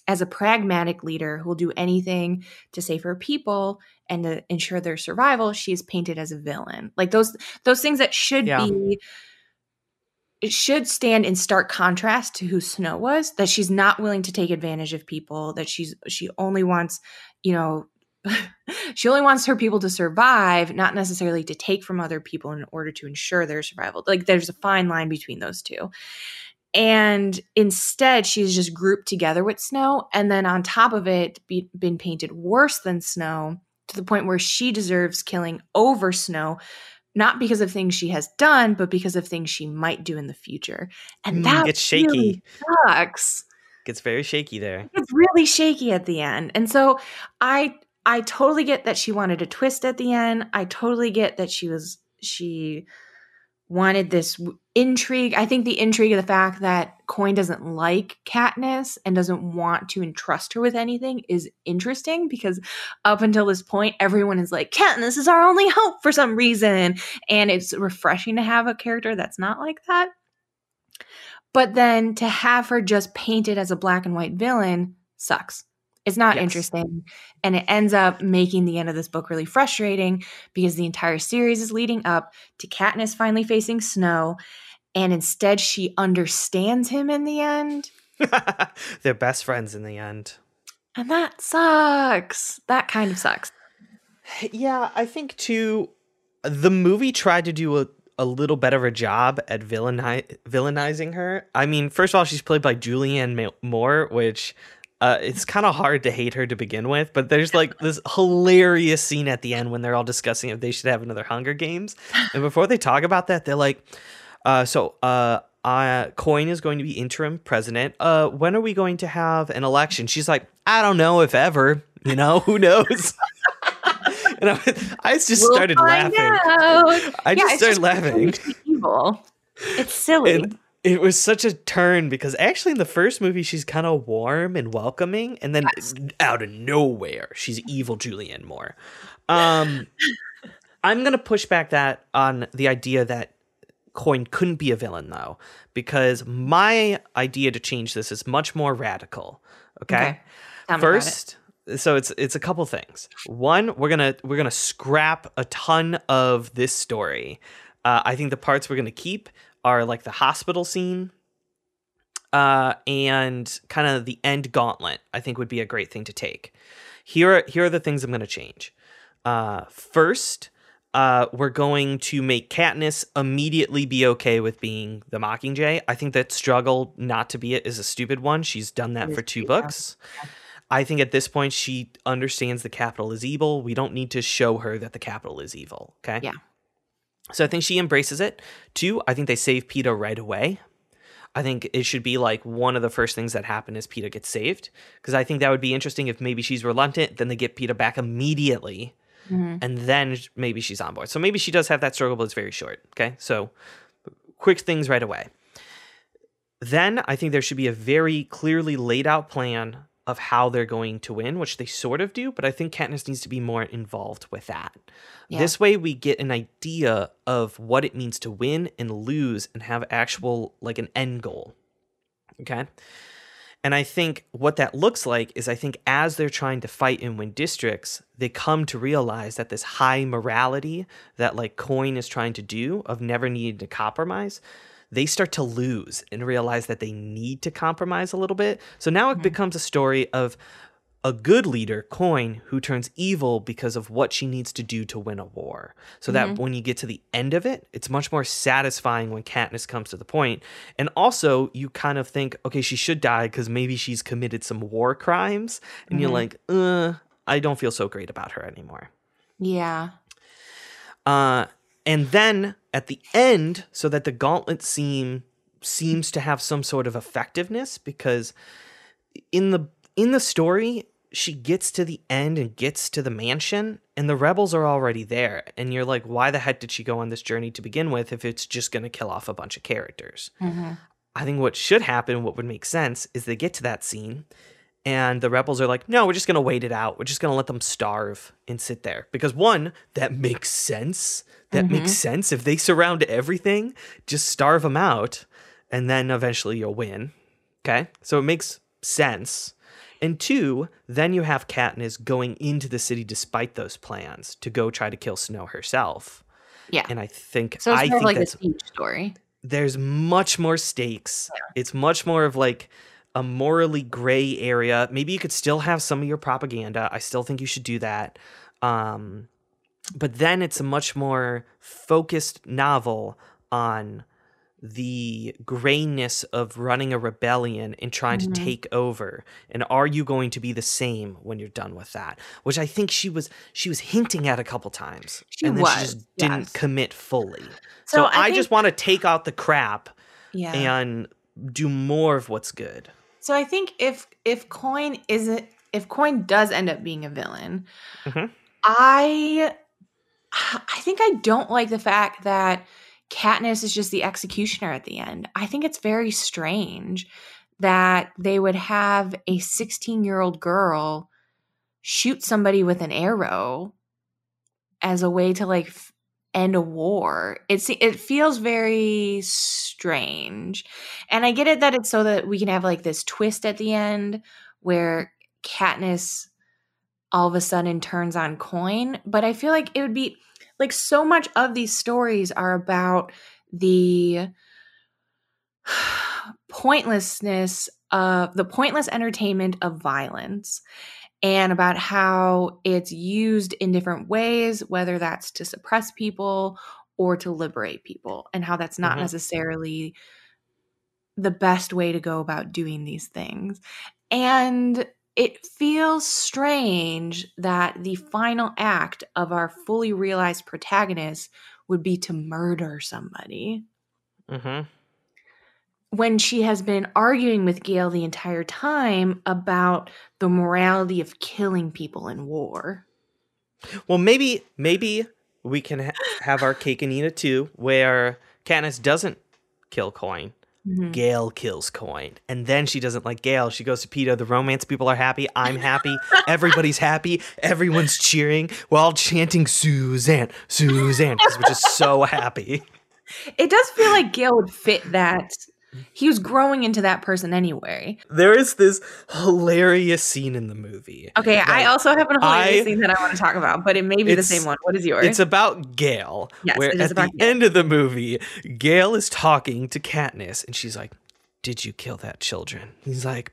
as a pragmatic leader who will do anything to save her people and to ensure their survival, she is painted as a villain. Like those those things that should Yeah. be it should stand in stark contrast to who Snow was. That she's not willing to take advantage of people. That she's she only wants, you know, (laughs) she only wants her people to survive, not necessarily to take from other people in order to ensure their survival. Like there's a fine line between those two. And instead, she's just grouped together with Snow, and then on top of it, be, been painted worse than Snow to the point where she deserves killing over Snow not because of things she has done, but because of things she might do in the future. And Mm, that gets shaky. really sucks. Gets very shaky there. It's really shaky at the end. And so I I totally get that she wanted a twist at the end. I totally get that she was she wanted this intrigue. I think the intrigue of the fact that Coin doesn't like Katniss and doesn't want to entrust her with anything is interesting because up until this point, everyone is like, Katniss is our only hope for some reason. And it's refreshing to have a character that's not like that. But then to have her just painted as a black and white villain sucks. It's not Yes. interesting. And it ends up making the end of this book really frustrating because the entire series is leading up to Katniss finally facing Snow. And instead, she understands him in the end. (laughs) They're best friends in the end. And that sucks. That kind of sucks. Yeah, I think too. The movie tried to do a, a little better of a job at villaini- villainizing her. I mean, first of all, she's played by Julianne Moore, which uh, it's kind of hard to hate her to begin with. But there's like this hilarious scene at the end when they're all discussing if they should have another Hunger Games, and before they talk about that, they're like, uh, "So, uh." Uh, Coin is going to be interim president. Uh, when are we going to have an election? She's like, I don't know if ever. You know, (laughs) who knows? (laughs) and I, I just We'll started laughing. out. I Yeah, just started laughing. Evil. It's silly. And it was such a turn because actually in the first movie she's kind of warm and welcoming, and then out of nowhere she's evil Julianne Moore. Um, (laughs) I'm gonna push back that on the idea that Coin couldn't be a villain though, because my idea to change this is much more radical. Okay. Okay. First, so it's it's a couple things. One, we're gonna we're gonna scrap a ton of this story. Uh, I think the parts we're gonna keep are like the hospital scene, uh, and kind of the end gauntlet. I think would be a great thing to take. Here, are, here are the things I'm gonna change. Uh, first, uh, we're going to make Katniss immediately be okay with being the Mockingjay. I think that struggle not to be it is a stupid one. She's done that for two books. I think at this point she understands the Capitol is evil. We don't need to show her that the Capitol is evil. Okay. Yeah. So I think she embraces it. Two, I think they save Peeta right away. I think it should be like one of the first things that happen is Peeta gets saved. Because I think that would be interesting if maybe she's reluctant, then they get Peeta back immediately Mhm. and then maybe she's on board. So maybe she does have that struggle, but it's very short. Okay, so quick things right away. Then I think there should be a very clearly laid out plan of how they're going to win, which they sort of do, but I think Katniss needs to be more involved with that. Yeah. This way we get an idea of what it means to win and lose and have actual like an end goal. Okay? And I think what that looks like is I think as they're trying to fight and win districts, they come to realize that this high morality that like Coin is trying to do of never needing to compromise, they start to lose and realize that they need to compromise a little bit. So now it becomes a story of a good leader, Coin, who turns evil because of what she needs to do to win a war. So that when you get to the end of it, it's much more satisfying when Katniss comes to the point. And also, you kind of think, okay, she should die because maybe she's committed some war crimes. And you're like, uh, I don't feel so great about her anymore. Yeah. Uh, and then at the end, so that the gauntlet seem seems to have some sort of effectiveness, because in the in the story, she gets to the end and gets to the mansion, and the rebels are already there. And you're like, why the heck did she go on this journey to begin with if it's just gonna kill off a bunch of characters? Mm-hmm. I think what should happen, what would make sense, is they get to that scene and the rebels are like, no, we're just going to wait it out. We're just going to let them starve and sit there. Because one, that makes sense. That mm-hmm. makes sense. If they surround everything, just starve them out and then eventually you'll win. Okay? So it makes sense. And two, then you have Katniss going into the city despite those plans to go try to kill Snow herself. Yeah. And I think so it's I of think like a that's speech story. there's much more stakes. It's much more of like a morally gray area. Maybe you could still have some of your propaganda. I still think you should do that. Um, but then it's a much more focused novel on the grayness of running a rebellion and trying Mm-hmm. to take over and are you going to be the same when you're done with that which i think she was she was hinting at a couple times She and then was, she just didn't commit fully So so, I I, just want to take out the crap Yeah. and do more of what's good. So I think if if Coin isn't if Coin does end up being a villain, Mhm. I I think I don't like the fact that Katniss is just the executioner at the end. I think it's very strange that they would have a 16-year-old girl shoot somebody with an arrow as a way to like f- end a war. It's it feels very strange. And I get it that it's so that we can have like this twist at the end where Katniss all of a sudden turns on coin, but I feel like it would be like so much of these stories are about the (sighs) pointlessness of the pointless entertainment of violence and about how it's used in different ways, whether that's to suppress people or to liberate people, and how that's not Mhm. necessarily the best way to go about doing these things. And it feels strange that the final act of our fully realized protagonist would be to murder somebody hmm when she has been arguing with Gale the entire time about the morality of killing people in war. Well, maybe maybe we can ha- have our cake and eat it too, where Katniss doesn't kill Coin. Mhm. Gale kills Coin, and then she doesn't like Gale. She goes to Peeta. The romance people are happy. I'm happy. (laughs) Everybody's happy. Everyone's cheering. We're all chanting Suzanne, Suzanne, because we're just so happy. It does feel like Gale would fit that. He was growing into that person anyway. There is this hilarious scene in the movie. Okay, I also have an hilarious I- thing that I want to talk about, but it may be the same one. What is yours? It's about Gale, Yes, where it is at about the Gale. end of the movie, Gale is talking to Katniss, and she's like, "Did you kill that children?" He's like,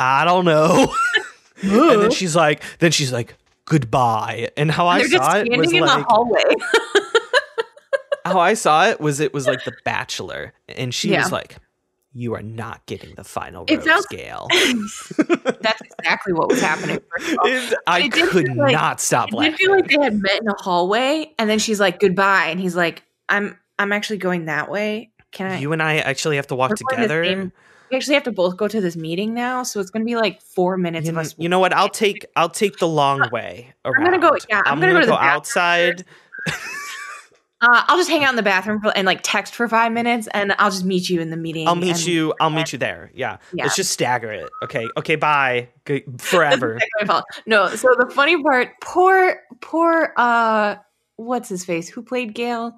"I don't know." (laughs) and then she's like, "Then she's like, goodbye." And how I They're just saw it standing was in like, the hallway. (laughs) how I saw it was it was like The Bachelor, and she Yeah. was like, "You are not getting the final It rose, felt- Gale." (laughs) That's exactly what was happening. First of all. I it could like- not stop It laughing. feel like they had met in a hallway, and then she's like, "Goodbye," and he's like, "I'm I'm actually going that way. Can I?" you and I actually have to walk We're going the together. we actually have to both go to this meeting now, so it's going to be like four minutes You, of us. you know what? I'll take I'll take the long way. Around. gonna go- yeah, I'm gonna go to the bathroom outside. Uh, I'll just hang out in the bathroom for, and like text for five minutes, and I'll just meet you in the meeting. I'll meet and- you. I'll meet you there. Yeah. Yeah. Let's just stagger it. Okay. Okay. Bye. Good, forever. That's my fault. No, so the funny part, poor, poor, uh, what's his face? Who played Gale?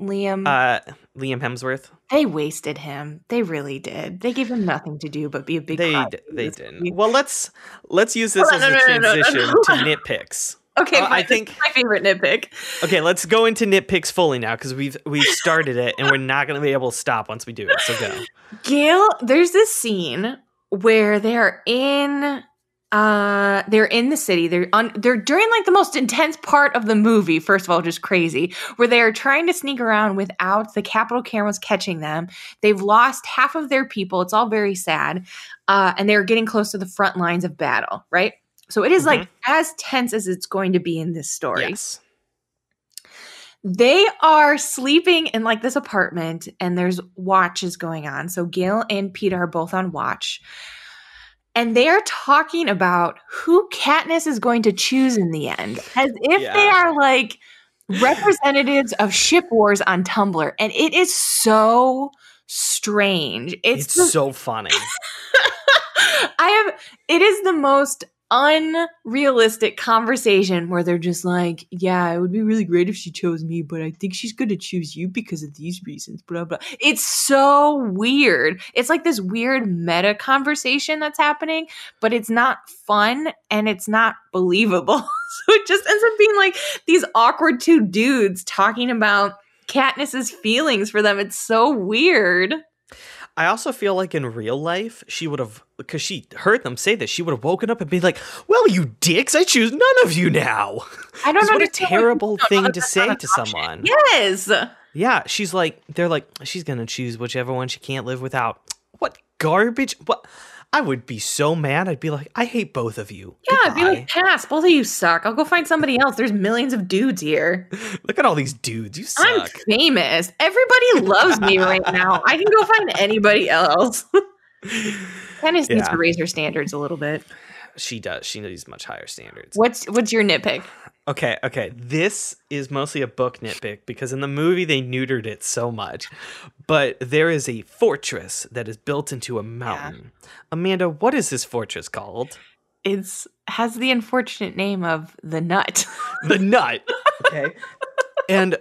Liam. uh, Liam Hemsworth. they wasted him. They really did. They gave him nothing to do but be a big. They d- they didn't. movie. Well, let's let's use this Hold as on, a no, no, no, transition no. to nitpicks. Okay, Uh, I think- my favorite nitpick. Okay, let's go into nitpicks fully now because we've we've started it and we're not going to be able to stop once we do it. So go. Gale, there's this scene where they're in uh they're in the city. They're on they're during like the most intense part of the movie, first of all, just crazy, where they are trying to sneak around without the Capitol cameras catching them. They've lost half of their people. It's all very sad. Uh and they're getting close to the front lines of battle, right? So it is like mm-hmm. as tense as it's going to be in this story Yes. they are sleeping in like this apartment and there's watches going on. So Gale and Peeta are both on watch. And they are talking about who Katniss is going to choose in the end, as if they are like representatives of ship wars on Tumblr. And it is so strange. It's, It's the- so funny. (laughs) I have it is the most unrealistic conversation where they're just like, yeah, it would be really great if she chose me, but I think she's going to choose you because of these reasons, blah blah. It's so weird. It's like this weird meta conversation that's happening, but it's not fun and it's not believable. (laughs) so it just ends up being like these awkward two dudes talking about Katniss's feelings for them. It's so weird. I also feel like in real life, she would have, because she heard them say this, she would have woken up and been like, Well, you dicks, I choose none of you now. I don't know. what a terrible thing to say to someone. Yes. Yeah, she's like, they're like, she's gonna choose whichever one she can't live without. What garbage? What? I would be so mad. I'd be like, I hate both of you. Yeah, I'd be like, pass. Both of you suck. I'll go find somebody else. There's millions of dudes here. (laughs) Look at all these dudes. You suck. I'm famous. Everybody (laughs) loves me right now. I can go find anybody else. (laughs) Katniss needs to raise her standards a little bit. She does. She needs much higher standards. What's what's your nitpick? Okay, okay. This is mostly a book nitpick because in the movie they neutered it so much. But there is a fortress that is built into a mountain. Amanda, what is this fortress called? It's has the unfortunate name of the nut. (laughs) The Nut. (laughs) Okay. and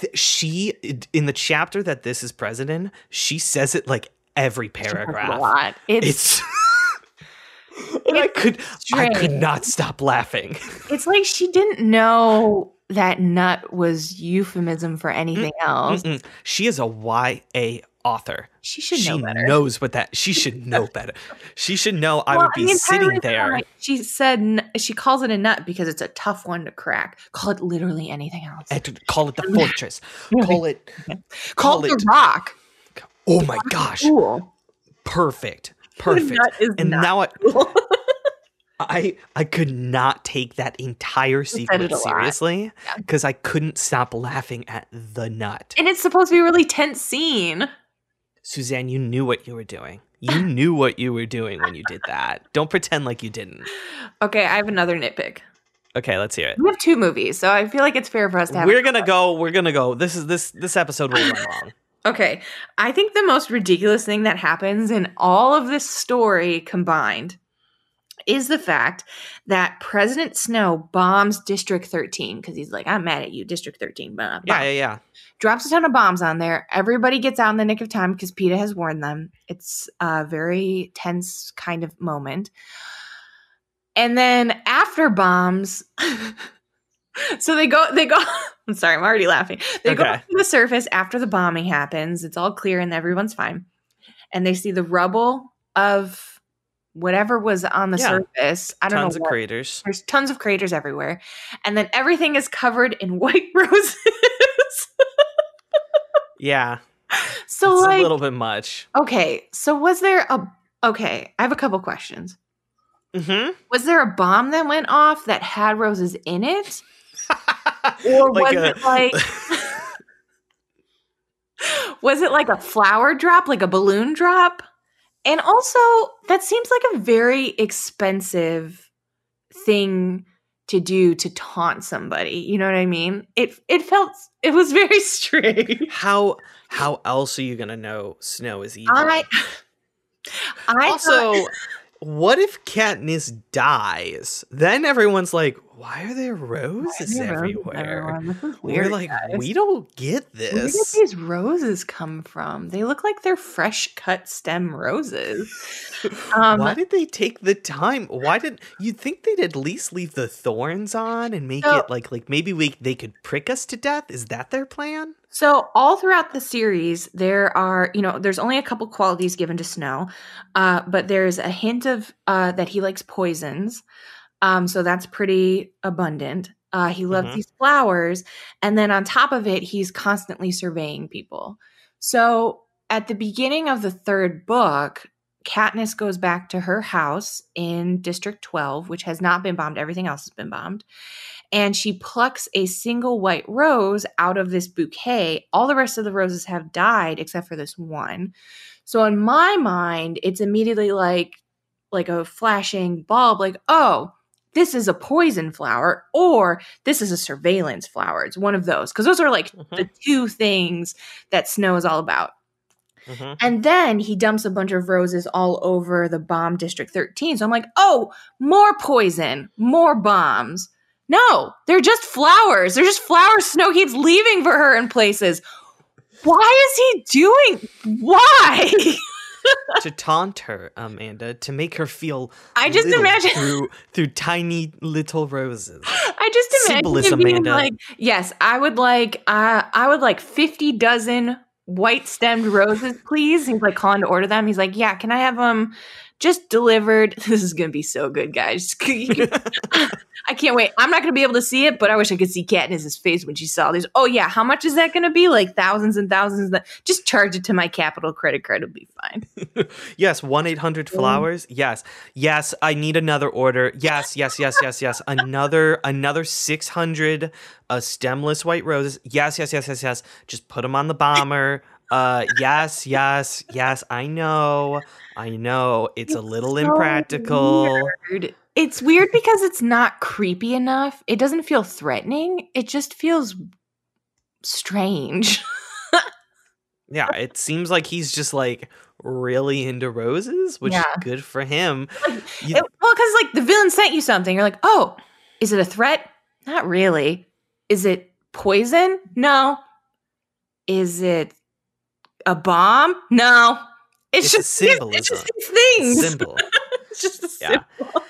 th- she, in the chapter that this is present in, she says it like every paragraph. a lot. It's It's. (laughs) and I could, I could not stop laughing. (laughs) it's like she didn't know that nut was euphemism for anything else. Mm-mm. She is a YA author. She should she know better. knows what that. She should (laughs) know better. She should know. I Well, would be the sitting there. She said she calls it a nut because it's a tough one to crack. Call it literally anything else. and call it the (laughs) fortress. Call it. Call, call it it- the rock. Oh my gosh! Cool. Perfect. (laughs) Perfect. And now I. (laughs) I I could not take that entire sequence seriously Yeah. because I couldn't stop laughing at the nut. and it's supposed to be a really tense scene. Suzanne, you knew what you were doing. (laughs) You knew what you were doing when you did that. Don't pretend like you didn't. Okay, I have another nitpick. Okay, let's hear it. We have two movies, so I feel like it's fair for us to have. We're gonna go. We're gonna go. This is this this episode will run long. Okay, I think the most ridiculous thing that happens in all of this story combined is the fact that President Snow bombs District 13 because he's like, I'm mad at you, District 13. But Yeah, yeah, yeah. drops a ton of bombs on there. Everybody gets out in the nick of time because Peeta has warned them. It's a very tense kind of moment. And then after bombs, (laughs) so they go, they go, (laughs) I'm sorry, I'm already laughing. They go to the surface after the bombing happens. It's all clear and everyone's fine. And they see the rubble of whatever was on the Yeah. surface. I don't Tons know of what. craters. There's tons of craters everywhere. And then everything is covered in (laughs) white roses. Yeah. (laughs) so it's like a little bit much. Okay, so was there a okay, I have a couple questions. Mm-hmm. Was there a bomb that went off that had roses in it? (laughs) Or was it like (laughs) was it like a flower drop, like a balloon drop? And also, that seems like a very expensive thing to do to taunt somebody. You know what I mean? It it felt it was very (laughs) strange. how how else are you gonna know snow is evil? I I also, thought- what if Katniss dies? Then everyone's like, "Why are there roses are there roses everywhere?" everywhere? We're weird, like, guys. "We don't get this. Where did these roses come from? They look like they're fresh cut stem roses. (laughs) Um, Why did they take the time? Why did you'd think they'd at least leave the thorns on and make So- it like like maybe we they could prick us to death? Is that their plan? So all throughout the series, there are you know there's only a couple qualities given to Snow, uh, but there's a hint of uh, that he likes poisons, um, so that's pretty abundant. Uh, he loves Mhm. these flowers, and then on top of it, he's constantly surveying people. So at the beginning of the third book, Katniss goes back to her house in District 12, which has not been bombed. Everything else has been bombed. And she plucks a single white rose out of this bouquet. All the rest of the roses have died except for this one. So in my mind, it's immediately like like a flashing bulb like, "Oh, this is a poison flower or this is a surveillance flower." It's one of those because those are like the two things that Snow is all about. Mhm. And then he dumps a bunch of roses all over the bomb District 13. So I'm like, oh, more poison, more bombs. No, they're just flowers. They're just flowers Snow keeps leaving for her in places. Why is he doing? Why? (laughs) to taunt her, Amanda, to make her feel I just imagine- through through tiny little roses. I just imagine Amanda. like, yes, I would like, uh, I would like fifty dozen white stemmed roses, please. He's like calling to order them. He's like, yeah, can I have them just delivered? (laughs) This is gonna be so good, guys. (laughs) I can't wait. I'm not gonna be able to see it, but I wish I could see Katniss's face when she saw these. Oh yeah, how much is that gonna be? Like thousands and thousands. Of just charge it to my Capitol credit card. It'll be fine. (laughs) Yes, one eight hundred flowers. Yes, yes. I need another order. Yes, yes, yes, yes, yes. Another another six hundred uh, stemless white roses. Yes, yes, yes, yes, yes. Just put them on the bomber. Uh, yes, yes, yes. I know, I know. It's, a little so impractical. Weird. It's weird because it's not creepy enough. It doesn't feel threatening. It just feels strange. (laughs) Yeah, it seems like he's just like really into roses, which Yeah. is good for him. You- It- well, because like the villain sent you something. You're like, oh, is it a threat? Not really. Is it poison? No. Is it a bomb? No. It's, It's just it's symbolism. just these things. Symbol. (laughs) it's just a Yeah. symbol.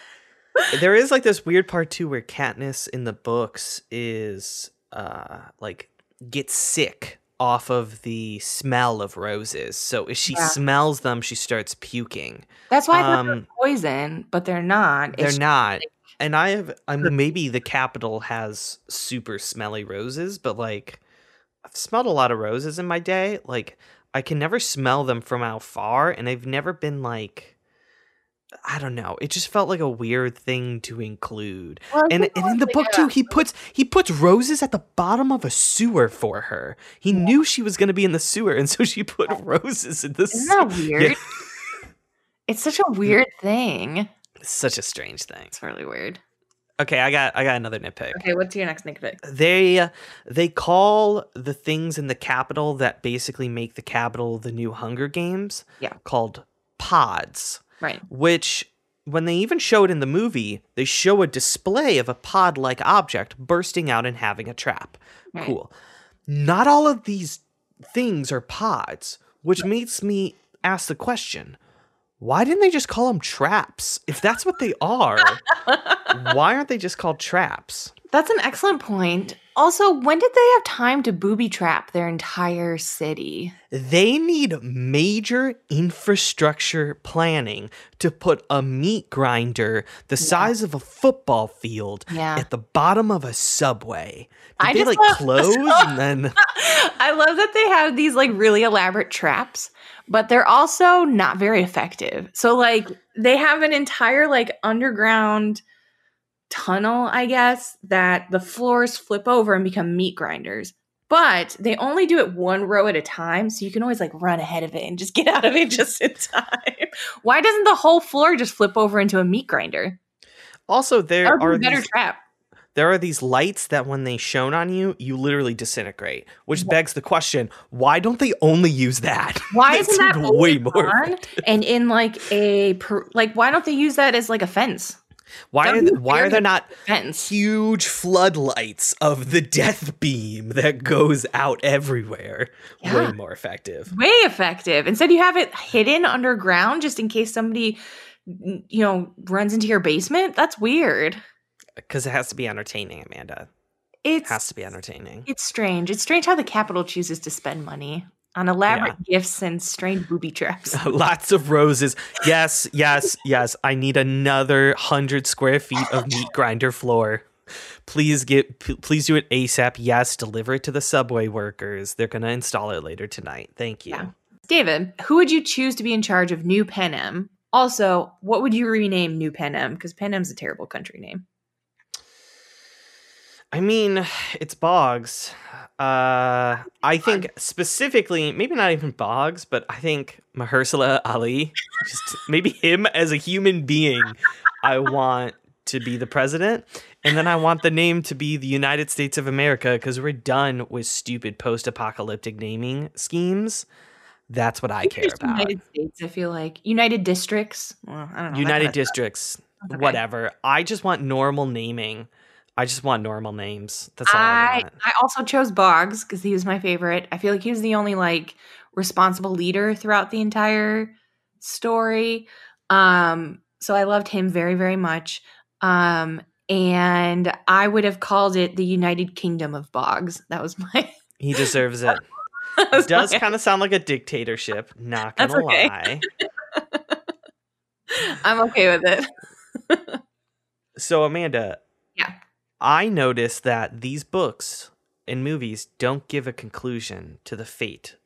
there is like this weird part too where Katniss in the books is uh like gets sick off of the smell of roses. So if she Yeah. smells them, she starts puking. That's why thought they're Um, poison, but they're not. They're It's not. And I have I mean maybe the Capitol has super smelly roses, but like I've smelled a lot of roses in my day. Like I can never smell them from how far, and I've never been like I don't know. It just felt like a weird thing to include. Well, And and in the book too, he puts he puts roses at the bottom of a sewer for her. He knew she was going to be in the sewer, and so she put roses in the Isn't sewer. (laughs) that weird? It's such a weird thing. It's such a strange thing. It's really weird. Okay, I got I got another nitpick. Okay, what's your next nitpick? they they call the things in the Capitol that basically make the Capitol the new hunger games Yeah. called pods Right. which when they even show it in the movie, they show a display of a pod like object bursting out and having a trap. Right. Cool. Not all of these things are pods, which makes me ask the question why didn't they just call them traps? If that's what they are, (laughs) why aren't they just called traps? That's an excellent point. Also, when did they have time to booby trap their entire city? They need major infrastructure planning to put a meat grinder the size of a football field Yeah. at the bottom of a subway. Did I they like love- close (laughs) and then I love that they have these like really elaborate traps, but they're also not very effective. So like they have an entire like underground tunnel, I guess, that the floors flip over and become meat grinders. But they only do it one row at a time, so you can always like run ahead of it and just get out of it (laughs) just in time. Why doesn't the whole floor just flip over into a meat grinder? also there That would are be better these, trap. there are these lights that when they shone on you, you literally disintegrate. Which begs the question, why don't they only use that? (laughs) Why That isn't that way more and in like a per, like why don't they use that as like a fence? Why are th- why are there not Fence. huge floodlights of the death beam that goes out everywhere? Yeah. Way more effective. Way effective. Instead, you have it hidden underground just in case somebody, you know, runs into your basement. That's weird. Uh, because it has to be entertaining, Amanda. It has to be entertaining. it's strange. It's strange how the Capitol chooses to spend money on elaborate gifts and strange booby traps. (laughs) Lots of roses. Yes, yes, yes. I need another hundred square feet of meat grinder floor. Please get, p- please do it ASAP. Yes, deliver it to the subway workers. They're gonna install it later tonight. Thank you. Yeah. David, who would you choose to be in charge of New Panem? Also, what would you rename New Panem? Because Panem's a terrible country name. I mean, it's Boggs. Uh, I think specifically, maybe not even Boggs, but I think Mahershala Ali, just maybe him as a human being, I want to be the president. And then I want the name to be the United States of America because we're done with stupid post apocalyptic naming schemes. That's what I care about. United States, I feel like. United Districts. Well, I don't know. United districts, okay. whatever. I just want normal naming. I just want normal names. That's all I, I want. I also chose Boggs because he was my favorite. I feel like he was the only like responsible leader throughout the entire story. Um, so I loved him very very much. Um, and I would have called it the United Kingdom of Boggs. That was my. He deserves it. (laughs) was Does my- kind of sound like a dictatorship. Not gonna okay. lie. (laughs) I'm okay with it. (laughs) So Amanda. I noticed that these books and movies don't give a conclusion to the fate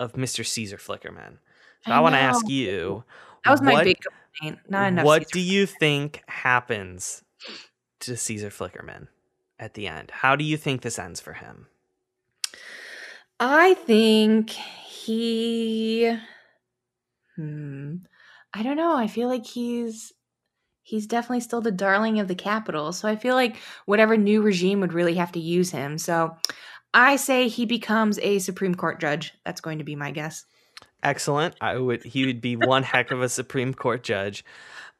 of Mr. Caesar Flickerman. So I, I want to ask you, That was my what, big complaint. Not enough. what Caesar do you think happens to Caesar Flickerman at the end? How do you think this ends for him? I think he hmm I don't know. I feel like he's he's definitely still the darling of the Capitol. So I feel like whatever new regime would really have to use him. So I say he becomes a Supreme Court judge. That's going to be my guess. Excellent. I would he would be one heck of a Supreme Court judge.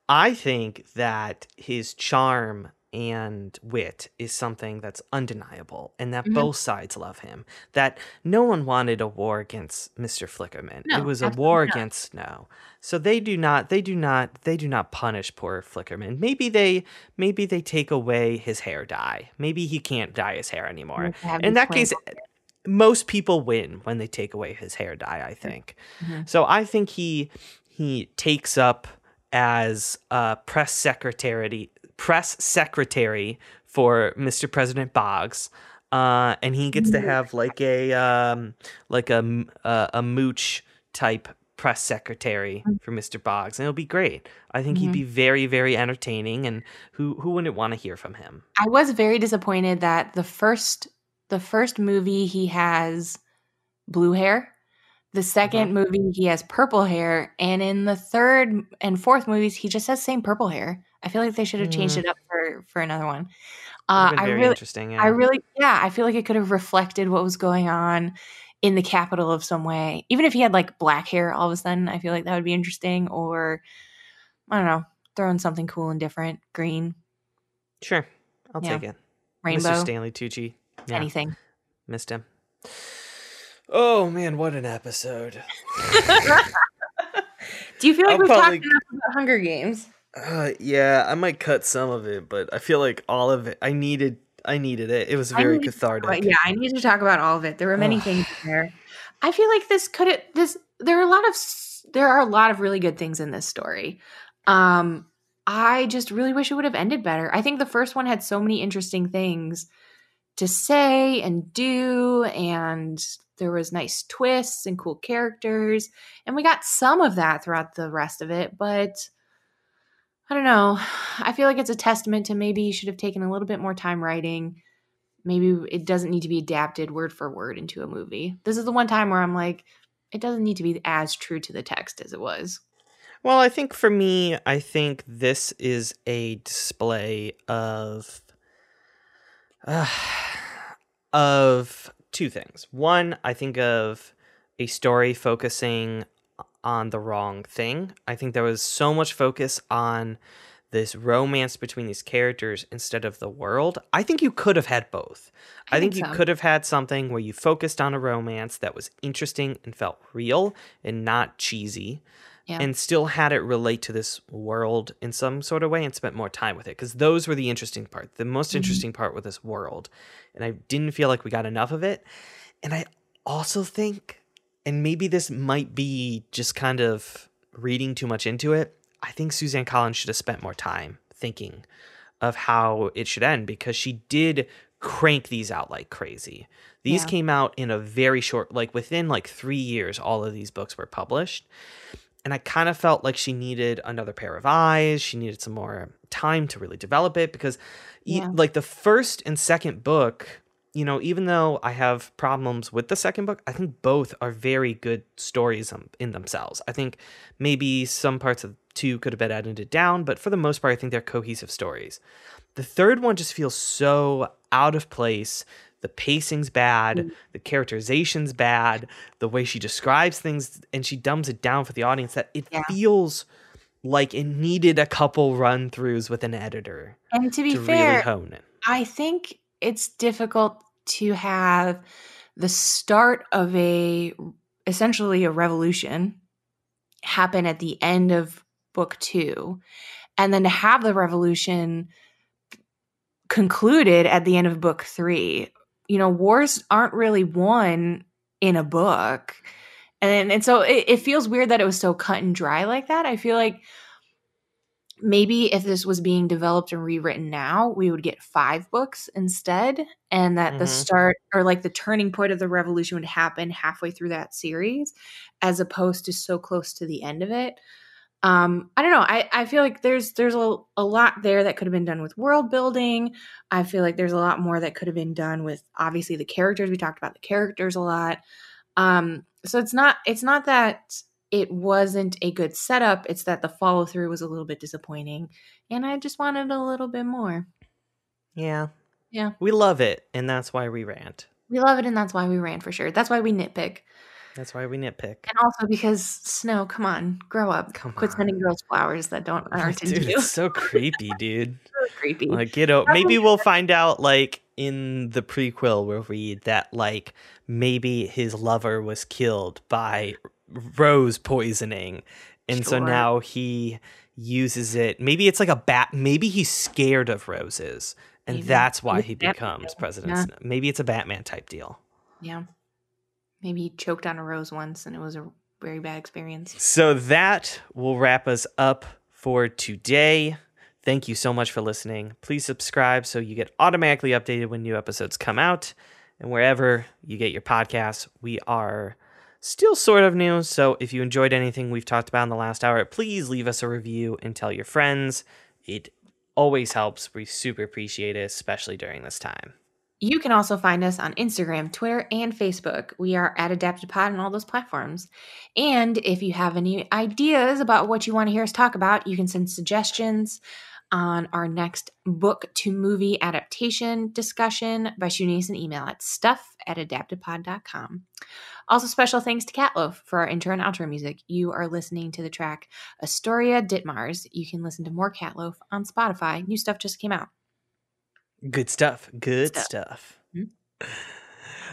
I think that his charm and wit is something that's undeniable and that Mhm. both sides love him. That no one wanted a war against Mr. Flickerman. No, it was a war not. against Snow. So they do not they do not they do not punish poor Flickerman. Maybe they maybe they take away his hair dye. Maybe he can't dye his hair anymore. In that case most people win when they take away his hair dye, I think. Mhm. So I think he he takes up as a press secretary press secretary for Mr. President Boggs. Uh, and he gets to have like a um, like a, a a mooch type press secretary for Mr. Boggs, and it'll be great. I think he'd Mhm. be very very entertaining, and who who wouldn't want to hear from him? I was very disappointed that the first the first movie he has blue hair. The 2nd movie he has purple hair, and in the third and fourth movies he just has same purple hair. I feel like they should have changed Mm. it up for for another one. Uh, I really, interesting. Yeah. I really, yeah, I feel like it could have reflected what was going on in the Capitol of some way. Even if he had like black hair all of a sudden, I feel like that would be interesting. Or I don't know, throw in something cool and different. Green, Sure. I'll Yeah. take it. rainbow, Mr. Stanley Tucci. Yeah, anything. Missed him. Oh man, what an episode. (laughs) Do you feel like I'll we've probably- talked enough about Hunger Games? Uh, yeah, I might cut some of it, but I feel like all of it. I needed. I needed it. It was very cathartic. about- yeah, I need to talk about all of it. There were many things (sighs) there. I feel like this could have this. There are a lot of there are a lot of really good things in this story. Um, I just really wish it would have ended better. I think the first one had so many interesting things to say and do, and there was nice twists and cool characters, and we got some of that throughout the rest of it. But I don't know. I feel like it's a testament to maybe you should have taken a little bit more time writing maybe it doesn't need to be adapted word for word into a movie. This is the one time where I'm like, it doesn't need to be as true to the text as it was. Well, I think for me, I think this is a display of uh, (sighs) of two things. One, I think of a story focusing on the wrong thing. I think there was so much focus on this romance between these characters instead of the world. I think you could have had both. I, I think, think you could have had something where you focused on a romance that was interesting and felt real and not cheesy Yeah. and still had it relate to this world in some sort of way and spent more time with it because those were the interesting part. The most Mhm. interesting part with this world, and I didn't feel like we got enough of it. And I also think, and maybe this might be just kind of reading too much into it. I think Suzanne Collins should have spent more time thinking of how it should end because she did crank these out like crazy. These Yeah. came out in a very short, like within like three years, all of these books were published. And I kind of felt like she needed another pair of eyes. She needed some more time to really develop it because, Yeah. like, the first and second book, you know, even though I have problems with the second book, I think both are very good stories um, in themselves. I think maybe some parts of two could have been edited down, but for the most part, I think they're cohesive stories. The third one just feels so out of place. The pacing's bad, Mm. the characterization's bad, the way she describes things and she dumbs it down for the audience that it Yeah. feels like it needed a couple run throughs with an editor And to be to fair, really hone it. I think it's difficult to have the start of a essentially a revolution happen at the end of book 2 and then to have the revolution concluded at the end of book 3. You know, wars aren't really won in a book. And and so it, it feels weird that it was so cut and dry like that. I feel like maybe if this was being developed and rewritten now, we would get five books instead, and that the Mhm. start or like the turning point of the revolution would happen halfway through that series, as opposed to so close to the end of it. Um, I don't know. I, I feel like there's there's a, a lot there that could have been done with world building. I feel like there's a lot more that could have been done with obviously the characters. We talked about the characters a lot. Um, so it's not it's not that it wasn't a good setup. It's that the follow through was a little bit disappointing, and I just wanted a little bit more. Yeah. Yeah. We love it, and that's why we rant. We love it, and that's why we rant for sure. That's why we nitpick, That's why we nitpick. and also because Snow, come on, grow up. Come Quit sending girls flowers that don't (laughs) aren't into Dude, you. it's so creepy, dude. (laughs) so creepy. Like, you know, maybe we'll find out, like, in the prequel, we'll read that, like, maybe his lover was killed by rose poisoning. And so now he uses it. Maybe it's like a bat. Maybe he's scared of roses. And Maybe. that's why he becomes. President Yeah. Snow. Maybe it's a Batman type deal. yeah, maybe he choked on a rose once, and it was a very bad experience. So that will wrap us up for today. Thank you so much for listening. Please subscribe so you get automatically updated when new episodes come out. And wherever you get your podcasts, we are still sort of new. So if you enjoyed anything we've talked about in the last hour, please leave us a review and tell your friends. It always helps. We super appreciate it, especially during this time. You can also find us on Instagram, Twitter, and Facebook. We are at AdaptedPod on all those platforms. And if you have any ideas about what you want to hear us talk about, you can send suggestions on our next book to movie adaptation discussion by shooting us an email at stuff at adaptedpod.com. Also, special thanks to Catloaf for our intro and outro music. You are listening to the track Astoria Ditmars. You can listen to more Catloaf on Spotify. New stuff just came out. Good stuff. Good Stuff. stuff. Mhm. (laughs)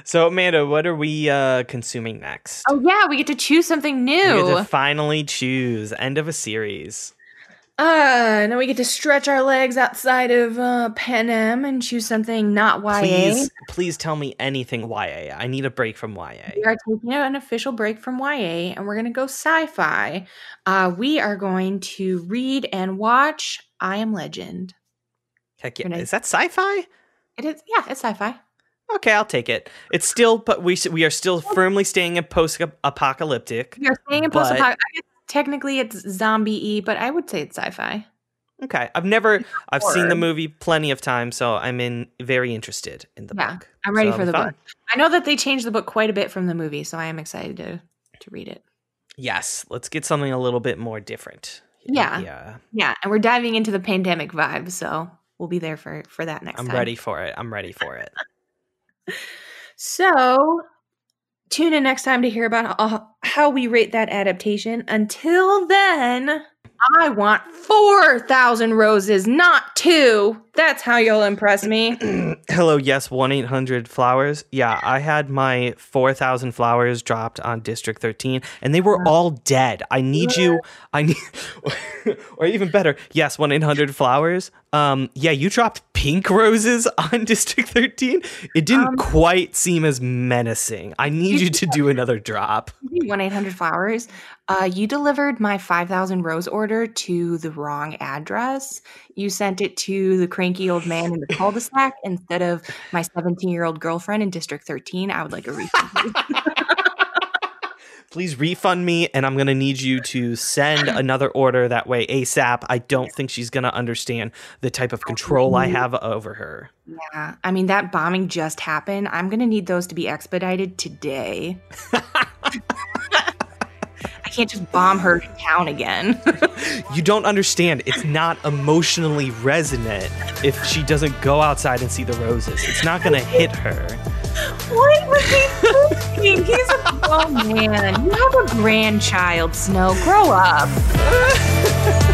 So, Amanda, what are we uh, consuming next? Oh, yeah, we get to choose something new. We get to finally choose end of a series. Uh, now we get to stretch our legs outside of uh, Panem and choose something not YA. Please, please tell me anything YA. I need a break from YA. We are taking an official break from YA and we're going to go sci fi. Uh, we are going to read and watch I Am Legend. Heck yeah. Is that sci-fi? It is, yeah, it's sci fi. Okay, I'll take it. It's still, but we we are still firmly staying in post-apocalyptic. We are staying in post apocalyptic. Technically, it's zombie y, but I would say it's sci fi. Okay, I've never, I've seen the movie plenty of times, so I'm in very interested in the Yeah, book. I'm ready So for the book. I know that they changed the book quite a bit from the movie, so I am excited to, to read it. Yes, let's get something a little bit more different. Yeah. yeah. Yeah, and we're diving into the pandemic vibe, so we'll be there for for that next I'm time. ready for it. I'm ready for it. (laughs) So, tune in next time to hear about how we rate that adaptation. Until then, I want 4,000 roses, not two. That's how you'll impress me. (clears throat) Hello, yes, 1 800 flowers. Yeah, I had my 4,000 flowers dropped on District 13, and they were all dead. I need you. I need, (laughs) or even better, yes, 1 800 flowers. Um, yeah, you dropped pink roses on (laughs) District 13. It didn't Um, quite seem as menacing. I need you to do another drop. 1 800 flowers. Uh, you delivered my 5,000 rose order to the wrong address. You sent it to the cranky old man in the cul de sac instead of my 17 year old girlfriend in District 13. I would like a refund. please. (laughs) Please refund me, and I'm gonna need you to send (laughs) another order that way ASAP. I don't think she's gonna understand the type of control I have over her. Yeah, I mean that bombing just happened. I'm gonna need those to be expedited today. (laughs) I can't just bomb her town again. (laughs) You don't understand. It's not emotionally resonant if she doesn't go outside and see the roses. It's not gonna hit her. what was he thinking? He's a grown man. You have a grandchild, Snow. Grow up. (laughs)